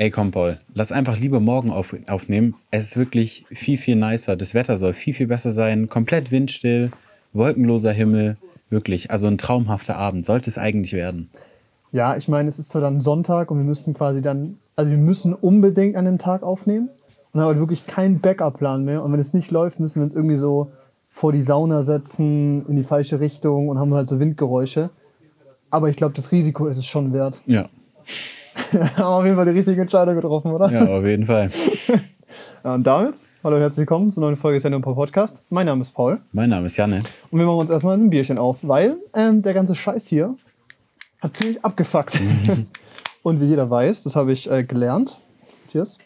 Ey, komm, Paul, lass einfach lieber morgen auf, aufnehmen. Es ist wirklich viel, viel nicer. Das Wetter soll viel, viel besser sein. Komplett windstill, wolkenloser Himmel. Wirklich, also ein traumhafter Abend sollte es eigentlich werden. Ja, ich meine, es ist zwar dann Sonntag und wir müssen quasi dann, also wir müssen unbedingt an dem Tag aufnehmen und haben halt wirklich keinen Backup-Plan mehr. Und wenn es nicht läuft, müssen wir uns irgendwie so vor die Sauna setzen, in die falsche Richtung und haben halt so Windgeräusche. Aber ich glaube, das Risiko ist es schon wert. Ja. haben auf jeden Fall die richtige Entscheidung getroffen, oder? Ja, auf jeden Fall. Und damit, hallo, herzlich willkommen zur neuen Folge Sendung Paul Podcast. Mein Name ist Paul Mein Name ist Janne. und wir machen uns erstmal ein Bierchen auf, weil ähm, der ganze Scheiß hier hat ziemlich abgefuckt. und wie jeder weiß, das habe ich äh, gelernt. Cheers.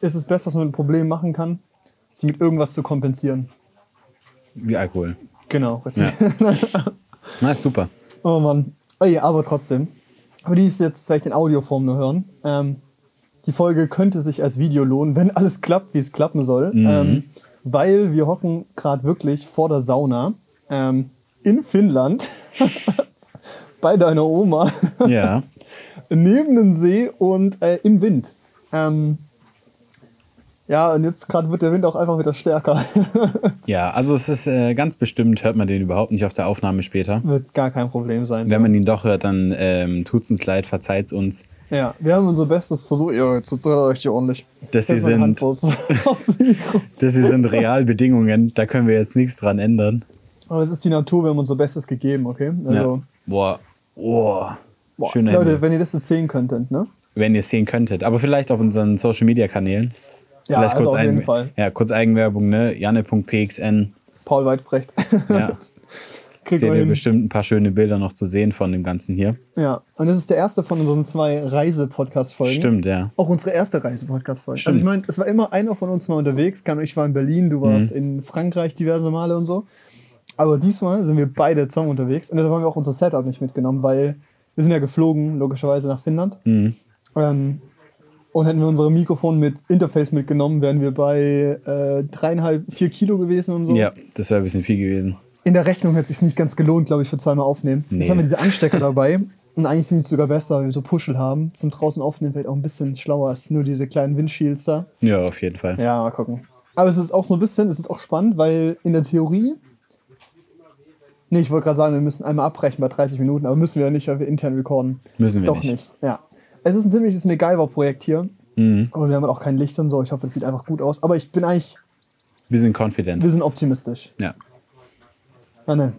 Ist es besser, dass man ein Problem machen kann, sie mit irgendwas zu kompensieren. Wie Alkohol. Genau, richtig. Ja. Na, ist super. Oh Mann. Ey, aber trotzdem. Für die, die jetzt vielleicht in Audioform nur hören, ähm, die Folge könnte sich als Video lohnen, wenn alles klappt, wie es klappen soll. Ähm, weil wir hocken gerade wirklich vor der Sauna ähm, in Finnland bei deiner Oma Ja. neben dem See und äh, im Wind. Ähm, ja, und jetzt gerade wird der Wind auch einfach wieder stärker. Ja, also es ist äh, ganz bestimmt, hört man den überhaupt nicht auf der Aufnahme später. wird gar kein Problem sein. Wenn man ihn doch hört, dann ähm, tut's uns leid, verzeiht's uns. Ja, wir haben unser Bestes versucht. Ja, jetzt zuhört euch hier ordentlich. Das hier sind-. Das hier sind Realbedingungen, da können wir jetzt nichts dran ändern. Aber es ist die Natur, wir haben unser Bestes gegeben, okay? Also, ja. Boah. Oh. boah, Leute, Himmel. wenn ihr das jetzt sehen könntet, ne? Wenn ihr es sehen könntet. Aber vielleicht auf unseren Social Media Kanälen. Ja, vielleicht also kurz auf jeden Fall. Ja, kurz Eigenwerbung, ne? Janne.pxn. Paul Weidbrecht. Ja. Kriegt Seht ihr bestimmt ein paar schöne Bilder noch zu sehen von dem Ganzen hier. Ja, und das ist der erste von unseren zwei Reise-Podcast-Folgen. Stimmt, ja. Auch unsere erste Reise-Podcast-Folge. Also ich meine, es war immer einer von uns mal unterwegs. Ich war in Berlin, du warst in Frankreich diverse Male und so. Aber diesmal sind wir beide zusammen unterwegs und deshalb haben wir auch unser Setup nicht mitgenommen, weil wir sind ja geflogen, logischerweise nach Finnland. Mhm. Ähm, und hätten wir unsere Mikrofon mit Interface mitgenommen, wären wir bei äh, dreieinhalb, vier Kilo gewesen und so. Ja, das wäre ein bisschen viel gewesen. In der Rechnung hätte es sich nicht ganz gelohnt, glaube ich, für zweimal aufnehmen. Nee. Jetzt haben wir diese Anstecker dabei. Und eigentlich sind die sogar besser, weil wir so Puschel haben. Zum draußen aufnehmen vielleicht auch ein bisschen schlauer als nur diese kleinen Windshields da. Ja, auf jeden Fall. Ja, mal gucken. Aber es ist auch so ein bisschen, es ist auch spannend, weil in der Theorie. Nee, ich wollte gerade sagen, wir müssen einmal abbrechen bei 30 Minuten, aber müssen wir ja nicht, weil wir intern recorden. Müssen wir Doch nicht. nicht. Ja. Es ist ein ziemliches MacGyver-Projekt hier. Mhm. Und wir haben halt auch kein Licht und so. Ich hoffe, es sieht einfach gut aus. Aber ich bin eigentlich, Wir sind confident. wir sind optimistisch. Ja. Ja, ne.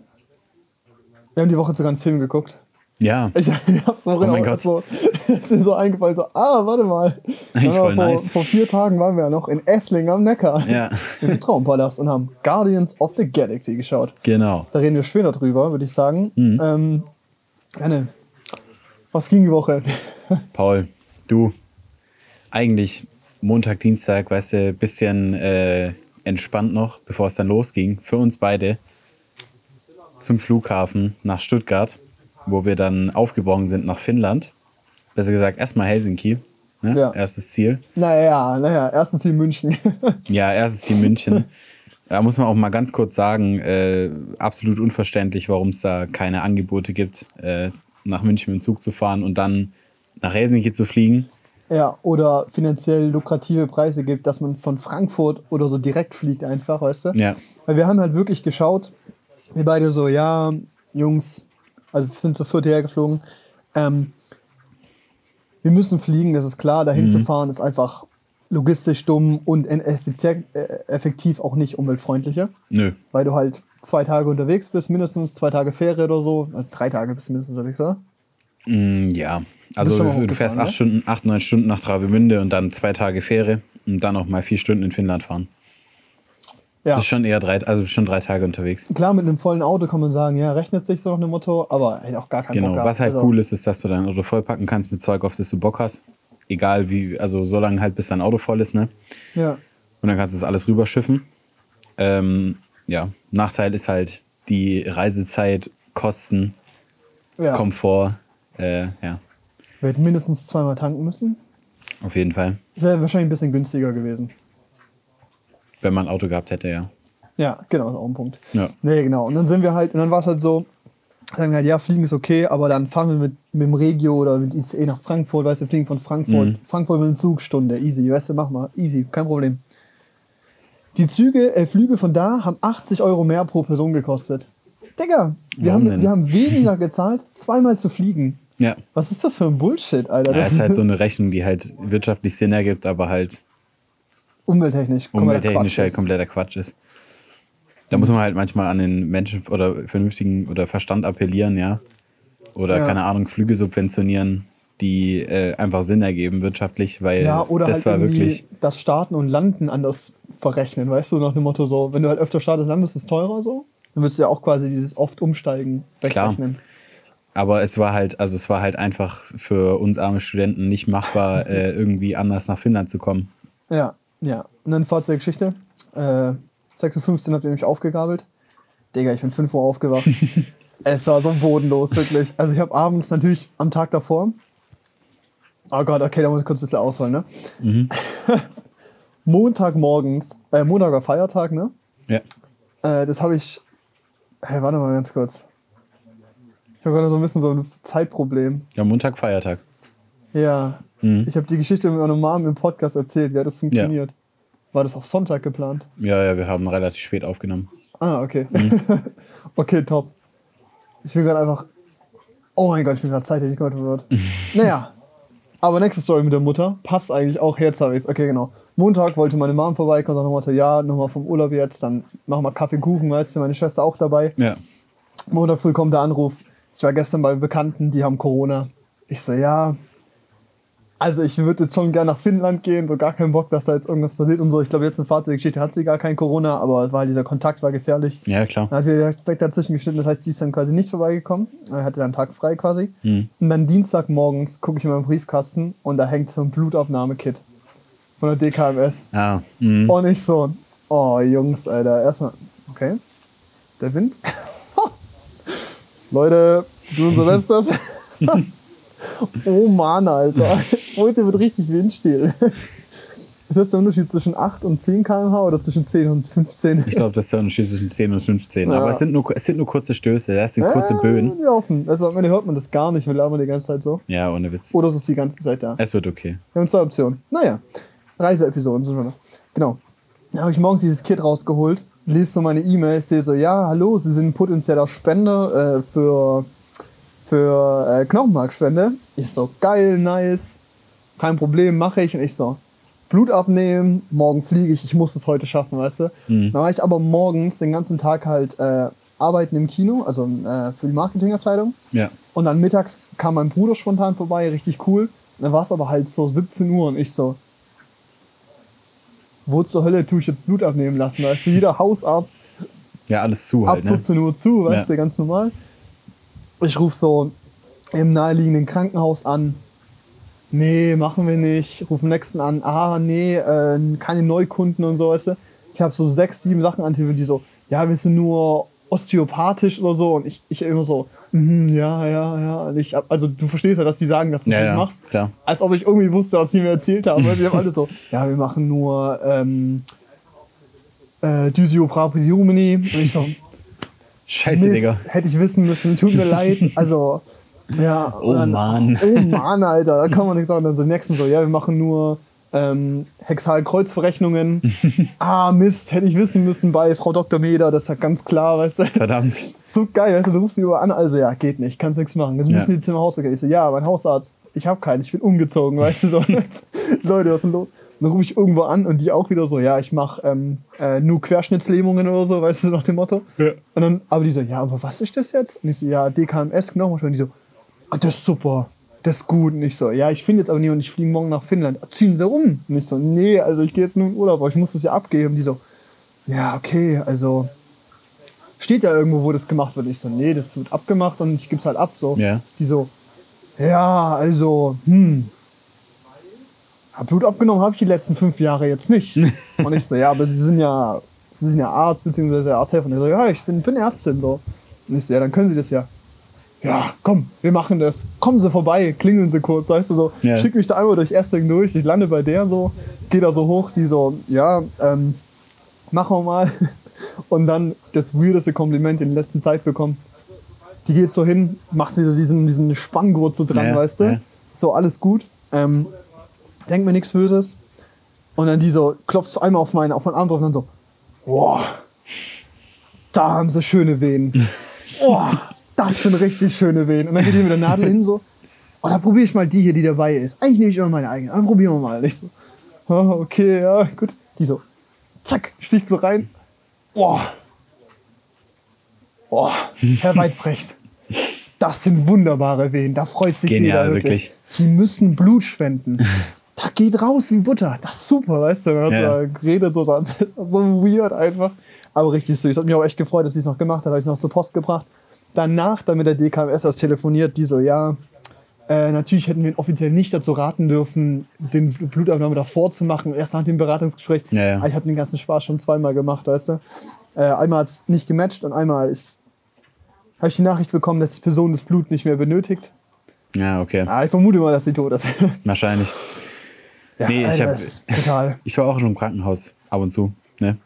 Wir haben die Woche sogar einen Film geguckt. Ja. Ich, ich hab's so, Oh mein Gott. so, ist mir so eingefallen, so, ah, warte mal. Ja, vor, nice. vor vier Tagen waren wir ja noch in Essling am Neckar. Ja. Im Traumpalast und haben Guardians of the Galaxy geschaut. Genau. Da reden wir später drüber, würde ich sagen. Mhm. Ähm, Anne, was ging die Woche? Paul, du, eigentlich Montag, Dienstag, weißt du, bisschen äh, entspannt noch, bevor es dann losging, für uns beide zum Flughafen nach Stuttgart, wo wir dann aufgebrochen sind nach Finnland. Besser gesagt, erstmal Helsinki, ne? Ja. erstes Ziel. Naja, naja, erstens Ziel München. Ja, erstes Ziel München. Da muss man auch mal ganz kurz sagen, äh, absolut unverständlich, warum es da keine Angebote gibt, äh, nach München mit dem Zug zu fahren und dann nach Helsinki zu fliegen. ja, oder finanziell lukrative Preise gibt, dass man von Frankfurt oder so direkt fliegt einfach, weißt du? Ja, Weil wir haben halt wirklich geschaut, wir beide so, ja, Jungs, also wir sind zu viert hergeflogen, ähm, wir müssen fliegen, das ist klar, dahin zu fahren ist einfach logistisch dumm und äh, effektiv auch nicht umweltfreundlicher, nö. weil du halt zwei Tage unterwegs bist, mindestens zwei Tage Fähre oder so, also drei Tage bist du mindestens unterwegs, oder? Mm, ja, also du, du fährst acht ne? Stunden, acht, neun Stunden nach Travemünde und dann zwei Tage Fähre und dann noch mal vier Stunden in Finnland fahren. Ja, Das ist schon eher drei, also schon drei Tage unterwegs. klar, mit einem vollen Auto kann man sagen, ja, rechnet sich so nach dem Motto, aber hätte auch gar keinen Genau. Bock. Was halt Also, cool ist, ist, dass du dein Auto vollpacken kannst mit Zeug, auf das du Bock hast. Egal wie, also so lange halt, bis dein Auto voll ist, ne? Ja, Und dann kannst du das alles rüberschiffen. Ähm, ja, Nachteil ist halt die Reisezeit, Kosten, ja. Komfort. Äh, ja, Wir hätten mindestens zweimal tanken müssen. auf jeden Fall. Das wäre wahrscheinlich ein bisschen günstiger gewesen. Wenn man ein Auto gehabt hätte, ja. Ja, genau, das ist auch ein Punkt. Ja. Nee, genau. Und dann sind wir halt, und dann war es halt so, sagen wir halt, ja, fliegen ist okay, aber dann fahren wir mit, mit dem Regio oder mit ICE nach Frankfurt, weißt du, fliegen von Frankfurt, Mhm. Frankfurt mit dem Zug, Stunde, easy, weißt du, mach mal, easy, kein Problem. Die Züge, äh, Flüge von da haben 80 Euro mehr pro Person gekostet. Digga, wir, Warum haben, denn? wir haben weniger gezahlt, zweimal zu fliegen. Ja. Was ist das für ein Bullshit, Alter? Ja, Das ist halt so eine Rechnung, die halt wirtschaftlich Sinn ergibt, aber halt umwelttechnisch. kompletter umwelttechnisch Quatsch halt ist. kompletter Quatsch ist. Da muss man halt manchmal an den Menschen oder vernünftigen oder Verstand appellieren, ja. Oder, Ja. keine Ahnung, Flüge subventionieren, die äh, einfach Sinn ergeben wirtschaftlich, weil Ja, oder das halt war wirklich. das Starten und Landen anders verrechnen, weißt du, nach dem Motto so, wenn du halt öfter startest, landest, ist es teurer so. Dann wirst du ja auch quasi dieses oft Umsteigen Klar. wegrechnen. Aber es war halt, also es war halt einfach für uns arme Studenten nicht machbar, äh, irgendwie anders nach Finnland zu kommen. Ja, ja. Und dann Fahrt zur Geschichte. Äh, 6.15 Uhr habt ihr mich aufgegabelt. Digga, ich bin 5 Uhr aufgewacht. es war so bodenlos, wirklich. Also ich habe abends natürlich am Tag davor. Oh Gott, okay, da muss ich kurz ein bisschen ausholen, ne? Montagmorgens, äh, Montag war Feiertag, ne? Ja. Äh, das habe ich. Hey, warte mal ganz kurz. Ich habe gerade so ein bisschen so ein Zeitproblem. Ja, Montag, Feiertag. Ja. Mhm. Ich habe die Geschichte mit meiner Mom im Podcast erzählt. Wie hat das funktioniert? War das auf Sonntag geplant? Ja, ja, wir haben relativ spät aufgenommen. Ah, okay. Mhm. okay, top. Ich bin gerade einfach. Oh mein Gott, ich bin gerade zeitlich nicht verwirrt. naja. Aber nächste Story mit der Mutter passt eigentlich auch. Jetzt habe ich Okay, genau. Montag wollte meine Mom vorbeikommen und dann meinte, ja, nochmal vom Urlaub jetzt, dann machen wir Kaffee, Kuchen, weißt du, meine Schwester auch dabei. Ja. Montag früh kommt der Anruf. Ich war gestern bei Bekannten, die haben Corona. Ich so, ja. Also ich würde jetzt schon gerne nach Finnland gehen, so gar keinen Bock, dass da jetzt irgendwas passiert und so. Ich glaube, jetzt eine Fahrzeuggeschichte hat sie gar kein Corona, aber war dieser Kontakt war gefährlich. Ja, klar. Dann hat wir direkt dazwischen geschnitten, das heißt, die ist dann quasi nicht vorbeigekommen. Er hatte dann einen Tag frei quasi. Und dann Dienstagmorgens gucke ich in meinen Briefkasten und da hängt so ein Blutabnahmekit von der DKMS. Ah, mhm. Und ich so, oh Jungs, Alter, erstmal, okay, der Wind. Leute, du und Silvesters. oh Mann, Alter. Heute wird richtig windstill. Ist das der Unterschied zwischen 8 und 10 km/h oder zwischen 10 und 15? Ich glaube, das ist der Unterschied zwischen 10 und 15. Ja. Aber es sind, nur, es sind nur kurze Stöße, das sind kurze Böen. Ja, offen. Also am Ende hört man das gar nicht, wir labern die ganze Zeit so. Ja, ohne Witz. Oder es ist die ganze Zeit da. Es wird okay. Wir haben zwei Optionen. Naja, Reiseepisoden sind wir noch. Genau. Dann habe ich morgens dieses Kit rausgeholt, lese so meine E-Mails, sehe so, ja, hallo, Sie sind potenzieller Spender äh, für, für äh, Knochenmarkspende. Ich so, geil, nice, kein Problem, mache ich. Und ich so, Blut abnehmen, morgen fliege ich, ich muss es heute schaffen, weißt du. Dann war ich aber morgens den ganzen Tag halt äh, arbeiten im Kino, also äh, für die Marketingabteilung. Ja. Und dann mittags kam mein Bruder spontan vorbei, richtig cool. Und dann war es aber halt so 17 Uhr und ich so, wo zur Hölle tue ich jetzt Blut abnehmen lassen? Weißt du, jeder Hausarzt Ja, alles zu ab halt, ne? 14 Uhr zu, weißt Ja. du, ganz normal. Ich rufe so im naheliegenden Krankenhaus an. Nee, machen wir nicht. Ruf im nächsten an. Ah, nee, äh, keine Neukunden und so, weißt du. Ich habe so sechs, sieben Sachen an die so, ja, wir sind nur osteopathisch oder so. Und ich, ich immer so, mhm, ja, ja, ja. Und ich, hab- also du verstehst ja, dass die sagen, dass du das Ja, nicht ja, machst. klar. Als ob ich irgendwie wusste, was sie mir erzählt haben. Weil die haben alle so, ja, wir machen nur ähm, äh, Dysio-Prapidiumeni. Und ich so, Scheiße, Digga. Mist, hätte ich wissen müssen, tut mir leid. Also, ja. Oh Mann. Oh Mann, Alter, da kann man nichts sagen. Dann so, die nächsten so, ja, wir machen nur ähm, Hexal-Kreuzverrechnungen. ah, Mist, hätte ich wissen müssen bei Frau Dr. Meder, das ist ja ganz klar, weißt du. Verdammt. So geil, weißt du, du rufst sie über an, also ja, geht nicht, kannst nichts machen. Jetzt Ja. müssen die Zimmer Hausarzt. Ich so, ja, mein Hausarzt, ich habe keinen, ich bin umgezogen, weißt du. So. Leute, was ist denn los? Und dann rufe ich irgendwo an und die auch wieder so, ja, ich mache ähm, äh, nur Querschnittslähmungen oder so, weißt du, nach dem Motto. Ja. Und dann, aber die so, ja, aber was ist das jetzt? Und ich so, ja, DKMS, Knochenmark. Und die so, ah, das ist super, das ist gut. Und ich so, ja, ich finde jetzt aber nie und ich fliege morgen nach Finnland. Ziehen Sie um. Und ich so, nee, also ich gehe jetzt nur in Urlaub, aber ich muss das ja abgeben. Die so, ja, okay, also steht ja irgendwo, wo das gemacht wird. Ich so, nee, das wird abgemacht und ich gebe es halt ab. So. Ja. Die so, ja, also, hm. Hab Blut abgenommen habe ich die letzten fünf Jahre jetzt nicht. und ich so, ja, aber Sie sind ja, Sie sind ja Arzt bzw. Arzthelfer. Und er so, ja, ich bin, bin Ärztin. So. Und ich so, ja, dann können Sie das ja. Ja, komm, wir machen das. Kommen Sie vorbei, klingeln Sie kurz, weißt du so. Ja. Schick mich da einmal durch Ersting durch. Ich lande bei der so, gehe da so hoch, die so, ja, ähm, machen wir mal. Und dann das weirdeste Kompliment in der letzten Zeit bekommen. Die geht so hin, macht wieder diesen, diesen Spanngurt so dran, Ja, weißt du? ja. So, alles gut. Ähm, denkt mir nichts Böses. Und dann die so, klopft so einmal auf meinen, auf meinen Arm drauf und dann so, boah, da haben sie schöne Venen. Boah, das sind richtig schöne Venen. Und dann geht die mit der Nadel hin so, oh, da probiere ich mal die hier, die dabei ist. Eigentlich nehme ich immer meine eigene, aber probieren wir mal. Und ich so, oh, okay, ja, gut. Die so, zack, sticht so rein. Boah, boah, Herr Weidbrecht. Das sind wunderbare Venen, da freut sich Genial, jeder wirklich. wirklich. Sie müssen Blut spenden. Da geht raus wie Butter. Das ist super, weißt du? Dann hat Ja. sie geredet, so, das ist so weird einfach. Aber richtig süß. Hat mich auch echt gefreut, dass sie es noch gemacht hat. Habe ich noch zur Post gebracht. Danach dann mit der DKMS erst telefoniert, die so, ja, äh, natürlich hätten wir ihn offiziell nicht dazu raten dürfen, den Blutabnahme davor zu machen, erst nach dem Beratungsgespräch. Ja, ja. Ich hatte den ganzen Spaß schon zweimal gemacht, weißt du. Äh, einmal hat es nicht gematcht und einmal ist habe ich die Nachricht bekommen, dass die Person das Blut nicht mehr benötigt. Ja, okay. Ah, ich vermute mal, dass sie tot ist. Wahrscheinlich. ja, Nee, ich Alter, hab- ist brutal. Ich war auch schon im Krankenhaus ab und zu. Ne?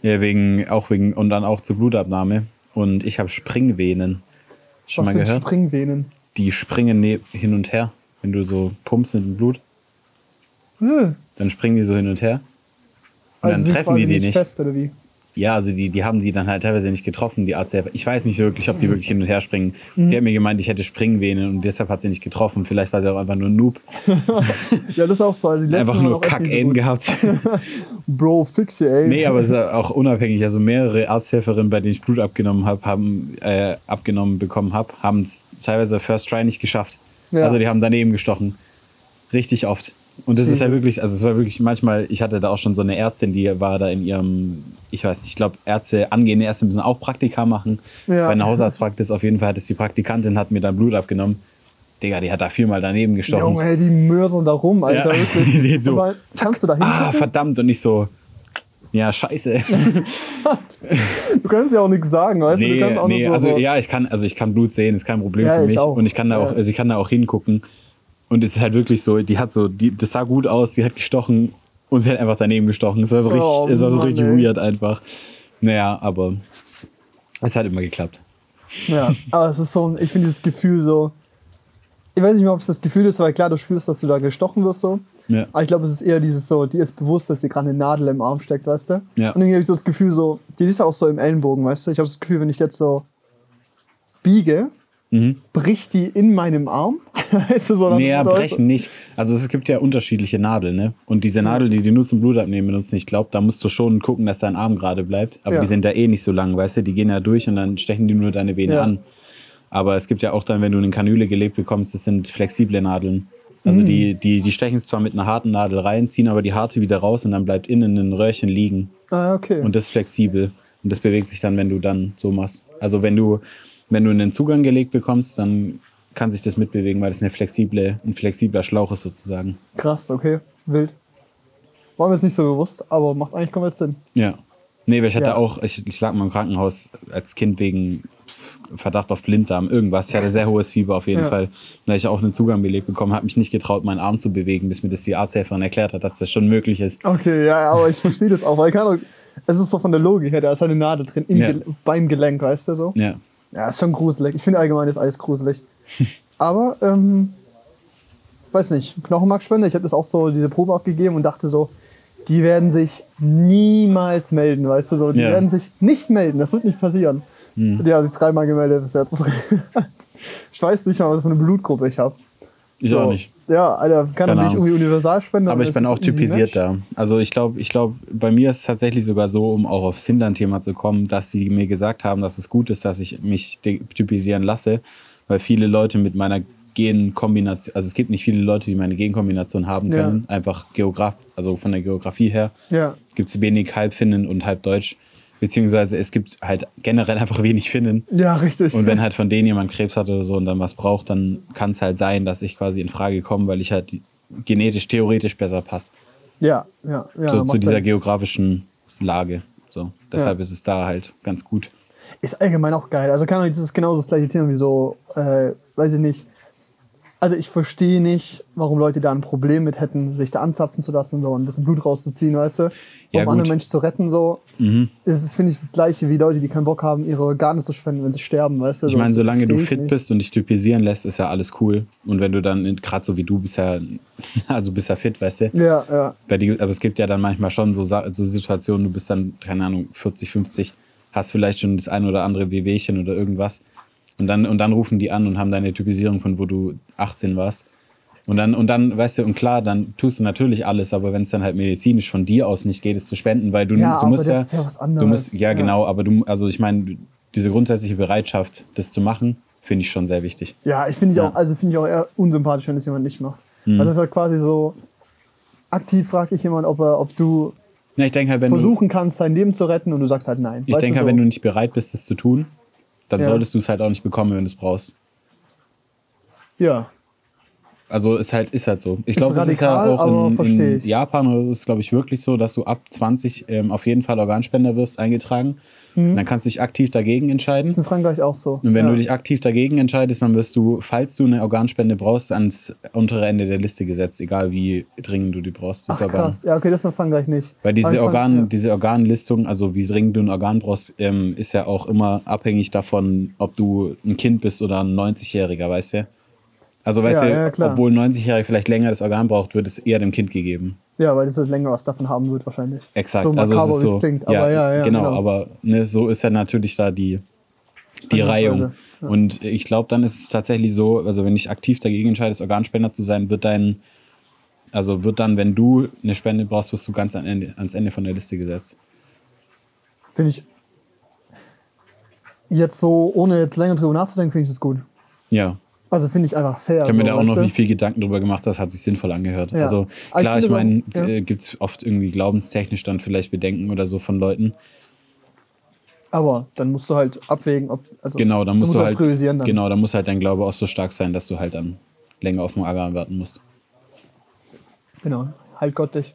Ja, wegen, auch wegen, und dann auch zur Blutabnahme. Und ich habe Springvenen. Schon Was mal sind gehört? Springvenen? Die springen ne hin und her. Wenn du so pumpst mit dem Blut, Hm. dann springen die so hin und her. Und Also dann treffen die die nicht. fest, oder wie? Ja, also die, die haben die dann halt teilweise nicht getroffen, die ACF. Ich weiß nicht wirklich, ob die wirklich hin und her springen. Mhm. Die hat mir gemeint, ich hätte Springvenen und deshalb hat sie nicht getroffen. Vielleicht war sie auch einfach nur ein Noob. Ja, das ist auch so. Einfach nur Kack-Aim gehabt. Bro, fix you, ey. Nee, aber es ist auch unabhängig. Also mehrere Arzthelferinnen, bei denen ich Blut abgenommen habe, haben äh, abgenommen bekommen habe, haben es teilweise First Try nicht geschafft. Ja. Also die haben daneben gestochen. Richtig oft. Und das ist ja Jesus. wirklich, also es war wirklich manchmal, ich hatte da auch schon so eine Ärztin, die war da in ihrem, ich weiß nicht, ich glaube, Ärzte, angehende Ärzte müssen auch Praktika machen. Ja. Bei einer Hausarztpraxis auf jeden Fall hat es die Praktikantin, hat mir dann Blut abgenommen. Digga, die hat da viermal daneben gestochen. Junge, ey, die mörsern da rum, Alter. Ja. Wirklich. Die so, Aber kannst du da ah, hingucken? verdammt. Und ich so, ja, scheiße. du kannst ja auch nichts sagen, weißt du? Du Nee, kannst auch nee, nur so, also so ja, ich kann, also ich kann Blut sehen, ist kein Problem Ja, für ich mich. auch. Und ich kann da auch, also ich kann da auch hingucken. Und es ist halt wirklich so, die hat so, die, das sah gut aus, die hat gestochen und sie hat einfach daneben gestochen. Es war so richtig, Oh, es war so Mann, richtig ey. weird einfach. Naja, aber es hat immer geklappt. Ja, aber es ist so, ein- ich finde dieses Gefühl so. Ich weiß nicht mehr, ob es das Gefühl ist, weil klar, du spürst, dass du da gestochen wirst so. Ja. Aber ich glaube, es ist eher dieses so, die ist bewusst, dass sie gerade eine Nadel im Arm steckt, weißt du? Ja. Und irgendwie habe ich so das Gefühl so, die ist ja auch so im Ellenbogen, weißt du? Ich habe das Gefühl, wenn ich jetzt so biege, Mhm. bricht die in meinem Arm. weißt du, so dann- Nee, ja, oder- brechen nicht. Also es gibt ja unterschiedliche Nadeln, ne? Und diese Nadel, die die nur zum Blutabnehmen benutzen, ich glaube, da musst du schon gucken, dass dein Arm gerade bleibt. Aber Ja. die sind da eh nicht so lang, weißt du? Die gehen ja durch und dann stechen die nur deine Vene Ja. an. Aber es gibt ja auch dann, wenn du eine Kanüle gelebt bekommst, das sind flexible Nadeln. Also Mm. die, die, die stechen es zwar mit einer harten Nadel rein, ziehen aber die harte wieder raus und dann bleibt innen ein Röhrchen liegen. Ah, okay. Und das ist flexibel. Und das bewegt sich dann, wenn du dann so machst. Also wenn du, wenn du einen Zugang gelegt bekommst, dann kann sich das mitbewegen, weil das eine flexible, ein flexibler Schlauch ist sozusagen. Krass, okay. Wild. War mir jetzt nicht so bewusst, aber macht eigentlich komplett Sinn. Ja. Nee, weil ich hatte Ja. auch, ich, ich lag mal im Krankenhaus als Kind wegen Verdacht auf Blinddarm, irgendwas. Ich hatte sehr hohes Fieber auf jeden Ja. Fall. Da ich auch einen Zugang belegt bekommen, habe mich nicht getraut, meinen Arm zu bewegen, bis mir das die Arzthelferin erklärt hat, dass das schon möglich ist. Okay, ja, aber ich verstehe das auch, weil kann auch, es ist so von der Logik her, da ist halt eine Nadel drin im Ja. Gel beim Gelenk, weißt du so? Ja. Ja, ist schon gruselig. Ich finde allgemein ist alles gruselig. Aber, ähm, weiß nicht, Knochenmarkspende, ich habe das auch so, diese Probe abgegeben und dachte so, die werden sich niemals melden, weißt du so. Die Ja. werden sich nicht melden, das wird nicht passieren. Die haben sich dreimal gemeldet bis jetzt. ich weiß nicht mal, was für eine Blutgruppe ich habe. Ich So. auch nicht. Ja, Alter, kann nicht Ahnung. irgendwie Universalspender. Aber ich es bin auch typisiert da. Also ich glaube, ich glaube, bei mir ist es tatsächlich sogar so, um auch aufs Finnland-Thema zu kommen, dass sie mir gesagt haben, dass es gut ist, dass ich mich typisieren lasse, weil viele Leute mit meiner Genkombination, also es gibt nicht viele Leute, die meine Genkombination haben Ja. können, einfach Geograf, also von der Geografie her. Ja. Es gibt wenig Halbfinnen und Halbdeutsch, beziehungsweise es gibt halt generell einfach wenig Finnen. Ja, richtig. Und wenn halt von denen jemand Krebs hat oder so und dann was braucht, dann kann es halt sein, dass ich quasi in Frage komme, weil ich halt genetisch, theoretisch besser passe ja, ja, ja. zu, macht zu dieser Sinn. geografischen Lage. So. Deshalb Ja. ist es da halt ganz gut. Ist allgemein auch geil. Also kann man das ist genauso das gleiche Thema wie so, äh, weiß ich nicht, Also ich verstehe nicht, warum Leute da ein Problem mit hätten, sich da anzapfen zu lassen so, und ein bisschen Blut rauszuziehen, weißt du? Um Ja, andere Menschen zu retten, so. Das ist, finde ich, das Gleiche wie Leute, die keinen Bock haben, ihre Organe zu spenden, wenn sie sterben, weißt du? Ich So, meine, solange du fit nicht. bist und dich typisieren lässt, ist ja alles cool. Und wenn du dann, gerade so wie du bist ja, also bist ja fit, weißt du? Ja, ja. Aber es gibt ja dann manchmal schon so, so Situationen, du bist dann, keine Ahnung, 40, 50, hast vielleicht schon das ein oder andere Wehwehchen oder irgendwas. Und dann, und dann rufen die an und haben deine Typisierung von wo du 18 warst. Und dann, und dann, weißt du, und klar, dann tust du natürlich alles, aber wenn es dann halt medizinisch von dir aus nicht geht, es zu spenden, weil du, Ja, du aber musst das ja, ja was du anderes. musst, ja, Ja. genau, aber du, also ich meine, diese grundsätzliche Bereitschaft, das zu machen, finde ich schon sehr wichtig. Ja, ich finde ich Ja. auch, also finde ich auch eher unsympathisch, wenn es jemand nicht macht. Mhm. Also das ist halt quasi so, aktiv fragt dich jemand, ob, er, ob du Ja, ich halt, wenn du, versuchen kannst, dein Leben zu retten und du sagst halt nein. ich denke halt, so. wenn du nicht bereit bist, das zu tun, dann Ja. solltest du es halt auch nicht bekommen, wenn du es brauchst. Ja, Also ist halt, ist halt so. Ich glaube, das ist ja auch in, in. Japan oder so ist glaube ich wirklich so, dass du ab 20 ähm, auf jeden Fall Organspender wirst eingetragen. Dann kannst du dich aktiv dagegen entscheiden. Mhm. ist in Frankreich auch so. Und wenn ja. du dich aktiv dagegen entscheidest, dann wirst du, falls du eine Organspende brauchst, ans untere Ende der Liste gesetzt, egal wie dringend du die brauchst. das Ach krass, ja, okay, das ist in Frankreich nicht. Weil diese, in Frank- Organ, ja. diese Organlistung, also wie dringend du ein Organ brauchst, ähm, ist ja auch immer abhängig davon, ob du ein Kind bist oder ein 90-Jähriger, weißt du? Also weißt Ja, du, obwohl ein 90-Jähriger vielleicht länger das Organ braucht, wird es eher dem Kind gegeben. Ja, weil das halt länger was davon haben wird wahrscheinlich. Exakt. So also makaber, es wie ist es so, klingt. Aber ja, ja, genau, genau. aber ne, so ist ja natürlich da die, die Reihung. ja. Und ich glaube, dann ist es tatsächlich so, also wenn dich aktiv dagegen entscheidest, Organspender zu sein, wird dein, also wird dann, wenn du eine Spende brauchst, wirst du ganz am Ende, ans Ende von der Liste gesetzt. Finde ich jetzt so, ohne jetzt länger drüber nachzudenken, finde ich das gut. Ja. Also finde ich einfach fair. Ich habe mir so, da auch noch du? nicht viel Gedanken drüber gemacht, das hat sich sinnvoll angehört. Ja. Also ich klar, ich, finde meine, auch- ja. äh, gibt es oft irgendwie glaubenstechnisch dann vielleicht Bedenken oder so von Leuten. Aber dann musst du halt abwägen, ob. Also, Genau, dann musst du, halt, priorisieren dann. genau, dann muss halt dein Glaube auch so stark sein, dass du halt dann länger auf den Organ warten musst. Genau. Halt Gott dich.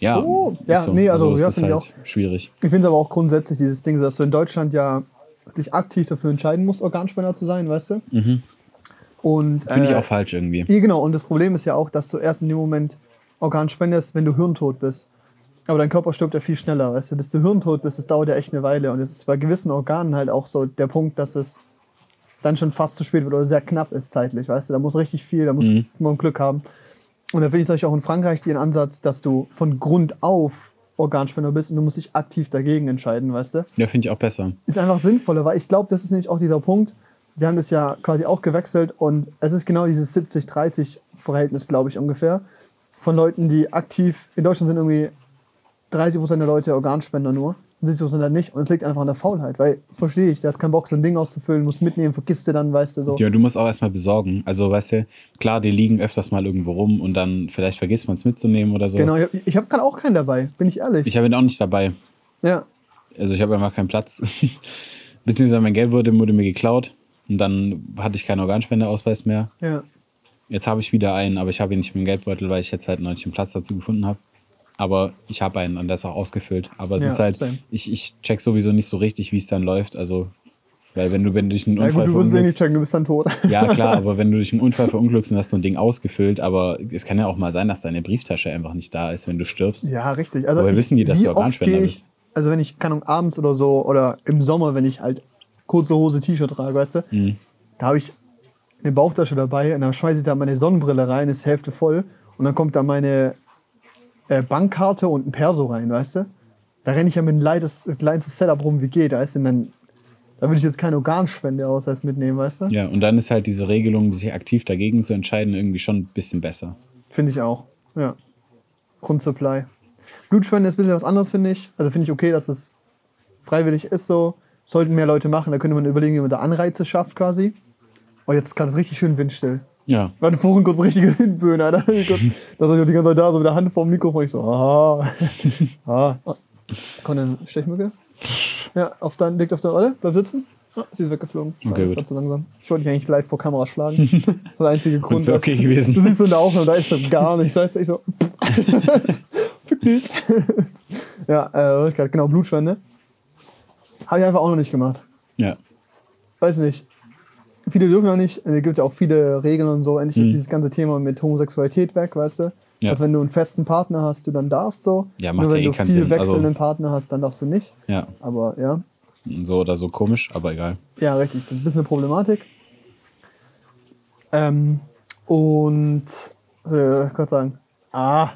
Ja, So, ja, nee, also, es ja, finde ich halt schwierig. Ich finde es aber auch grundsätzlich dieses Ding, dass du in Deutschland ja dich aktiv dafür entscheiden musst, Organspender zu sein, weißt du? Mhm. Und, Finde ich äh, auch falsch irgendwie. Ja, genau. Und das Problem ist ja auch, dass du erst in dem Moment Organ spendest, wenn du hirntot bist. Aber dein Körper stirbt ja viel schneller, weißt du? Bis du hirntot bist, das dauert ja echt eine Weile. Und es ist bei gewissen Organen halt auch so der Punkt, dass es dann schon fast zu spät wird oder sehr knapp ist zeitlich, weißt du? Da muss richtig viel, da muss man Glück haben. Und da finde ich es euch auch in Frankreich den Ansatz, dass du von Grund auf Organspender bist und du musst dich aktiv dagegen entscheiden, weißt du? Ja, finde ich auch besser. ist einfach sinnvoller, weil ich glaube, das ist nämlich auch dieser Punkt. Wir haben das ja quasi auch gewechselt und es ist genau dieses 70-30-Verhältnis, glaube ich, ungefähr. Von Leuten, die aktiv, in Deutschland sind irgendwie 30% der Leute Organspender nur, und 70% dann nicht. Und es liegt einfach an der Faulheit, weil, verstehe ich, der hat keinen Bock, so ein Ding auszufüllen, muss mitnehmen, vergisst du dann, weißt du, so. Ja, du musst auch erstmal besorgen. Also, weißt du, klar, die liegen öfters mal irgendwo rum und dann vielleicht vergisst man es mitzunehmen oder so. Genau, ich habe ich hab gerade auch keinen dabei, bin ich ehrlich. Ich habe ihn auch nicht dabei. ja, Also, ich habe einfach keinen Platz. Beziehungsweise mein Geld wurde, wurde mir geklaut und dann hatte ich keinen Organspendeausweis mehr. ja. Jetzt habe ich wieder einen, aber ich habe ihn nicht mit dem Geldbeutel, weil ich jetzt halt noch nicht den Platz dazu gefunden habe. Aber ich habe einen und der ist auch ausgefüllt. Aber es Ja, ist halt, same. ich, ich check sowieso nicht so richtig, wie es dann läuft. Also, weil wenn du, wenn du durch einen Ja Unfall gut, du wirst es eh nicht checken, du bist dann tot. ja klar, aber wenn du durch einen Unfall verunglückst und hast so ein Ding ausgefüllt, aber es kann ja auch mal sein, dass deine Brieftasche einfach nicht da ist, wenn du stirbst. Ja, richtig. Also Woher ich, wissen die, dass du Organspender ich, bist? Also wenn ich, keine Ahnung, abends oder so oder im Sommer, wenn ich halt kurze Hose, T-Shirt trage, weißt du, Mhm. da habe ich eine Bauchtasche dabei und dann schmeiße ich da meine Sonnenbrille rein, ist Hälfte voll und dann kommt da meine äh, Bankkarte und ein Perso rein, weißt du. Da renne ich ja mit ein leides, kleinstes Setup rum, wie geht, weißt du, und dann da würde ich jetzt keine Organspende aus mitnehmen, weißt du. Ja, und dann ist halt diese Regelung, sich aktiv dagegen zu entscheiden, irgendwie schon ein bisschen besser. Finde ich auch. Ja. Grundsupply. Blutspende ist ein bisschen was anderes, finde ich. Also finde ich okay, dass es freiwillig ist so. Sollten mehr Leute machen, da könnte man überlegen, wie man da Anreize schafft quasi. Oh, jetzt gerade ist richtig schön windstill. Ja, Wir hatten vorhin kurz richtige Windböen, Alter. da ist die ganze Zeit da, so mit der Hand vor dem Mikrofon. Ich so, aha. ah. Kommt eine Stechmücke? Ja, auf dein, liegt auf der Rolle, bleib sitzen. Ah, sie ist weggeflogen. Okay, gut. So langsam. Ich wollte dich eigentlich live vor Kamera schlagen. Das ist der einzige Grund. dass- okay gewesen. Du siehst so in der Aufnahme, da ist das gar nichts. Da ist ich so, fick dich. ja, äh, ich genau, Blutspende. Habe ich einfach auch noch nicht gemacht. ja. Weiß nicht. viele dürfen auch nicht, es gibt ja auch viele Regeln und so. Endlich ist Mhm. dieses ganze Thema mit Homosexualität weg, weißt du? Ja. Dass wenn du einen festen Partner hast, du dann darfst so. Ja, macht Nur wenn ja eh du viel Sinn. Also- wechselnden Partner hast, dann darfst du nicht. Ja, Aber ja, so oder so komisch, aber egal. ja, richtig, das ist ein bisschen eine Problematik. Ähm, und, äh, ich kann sagen, ah,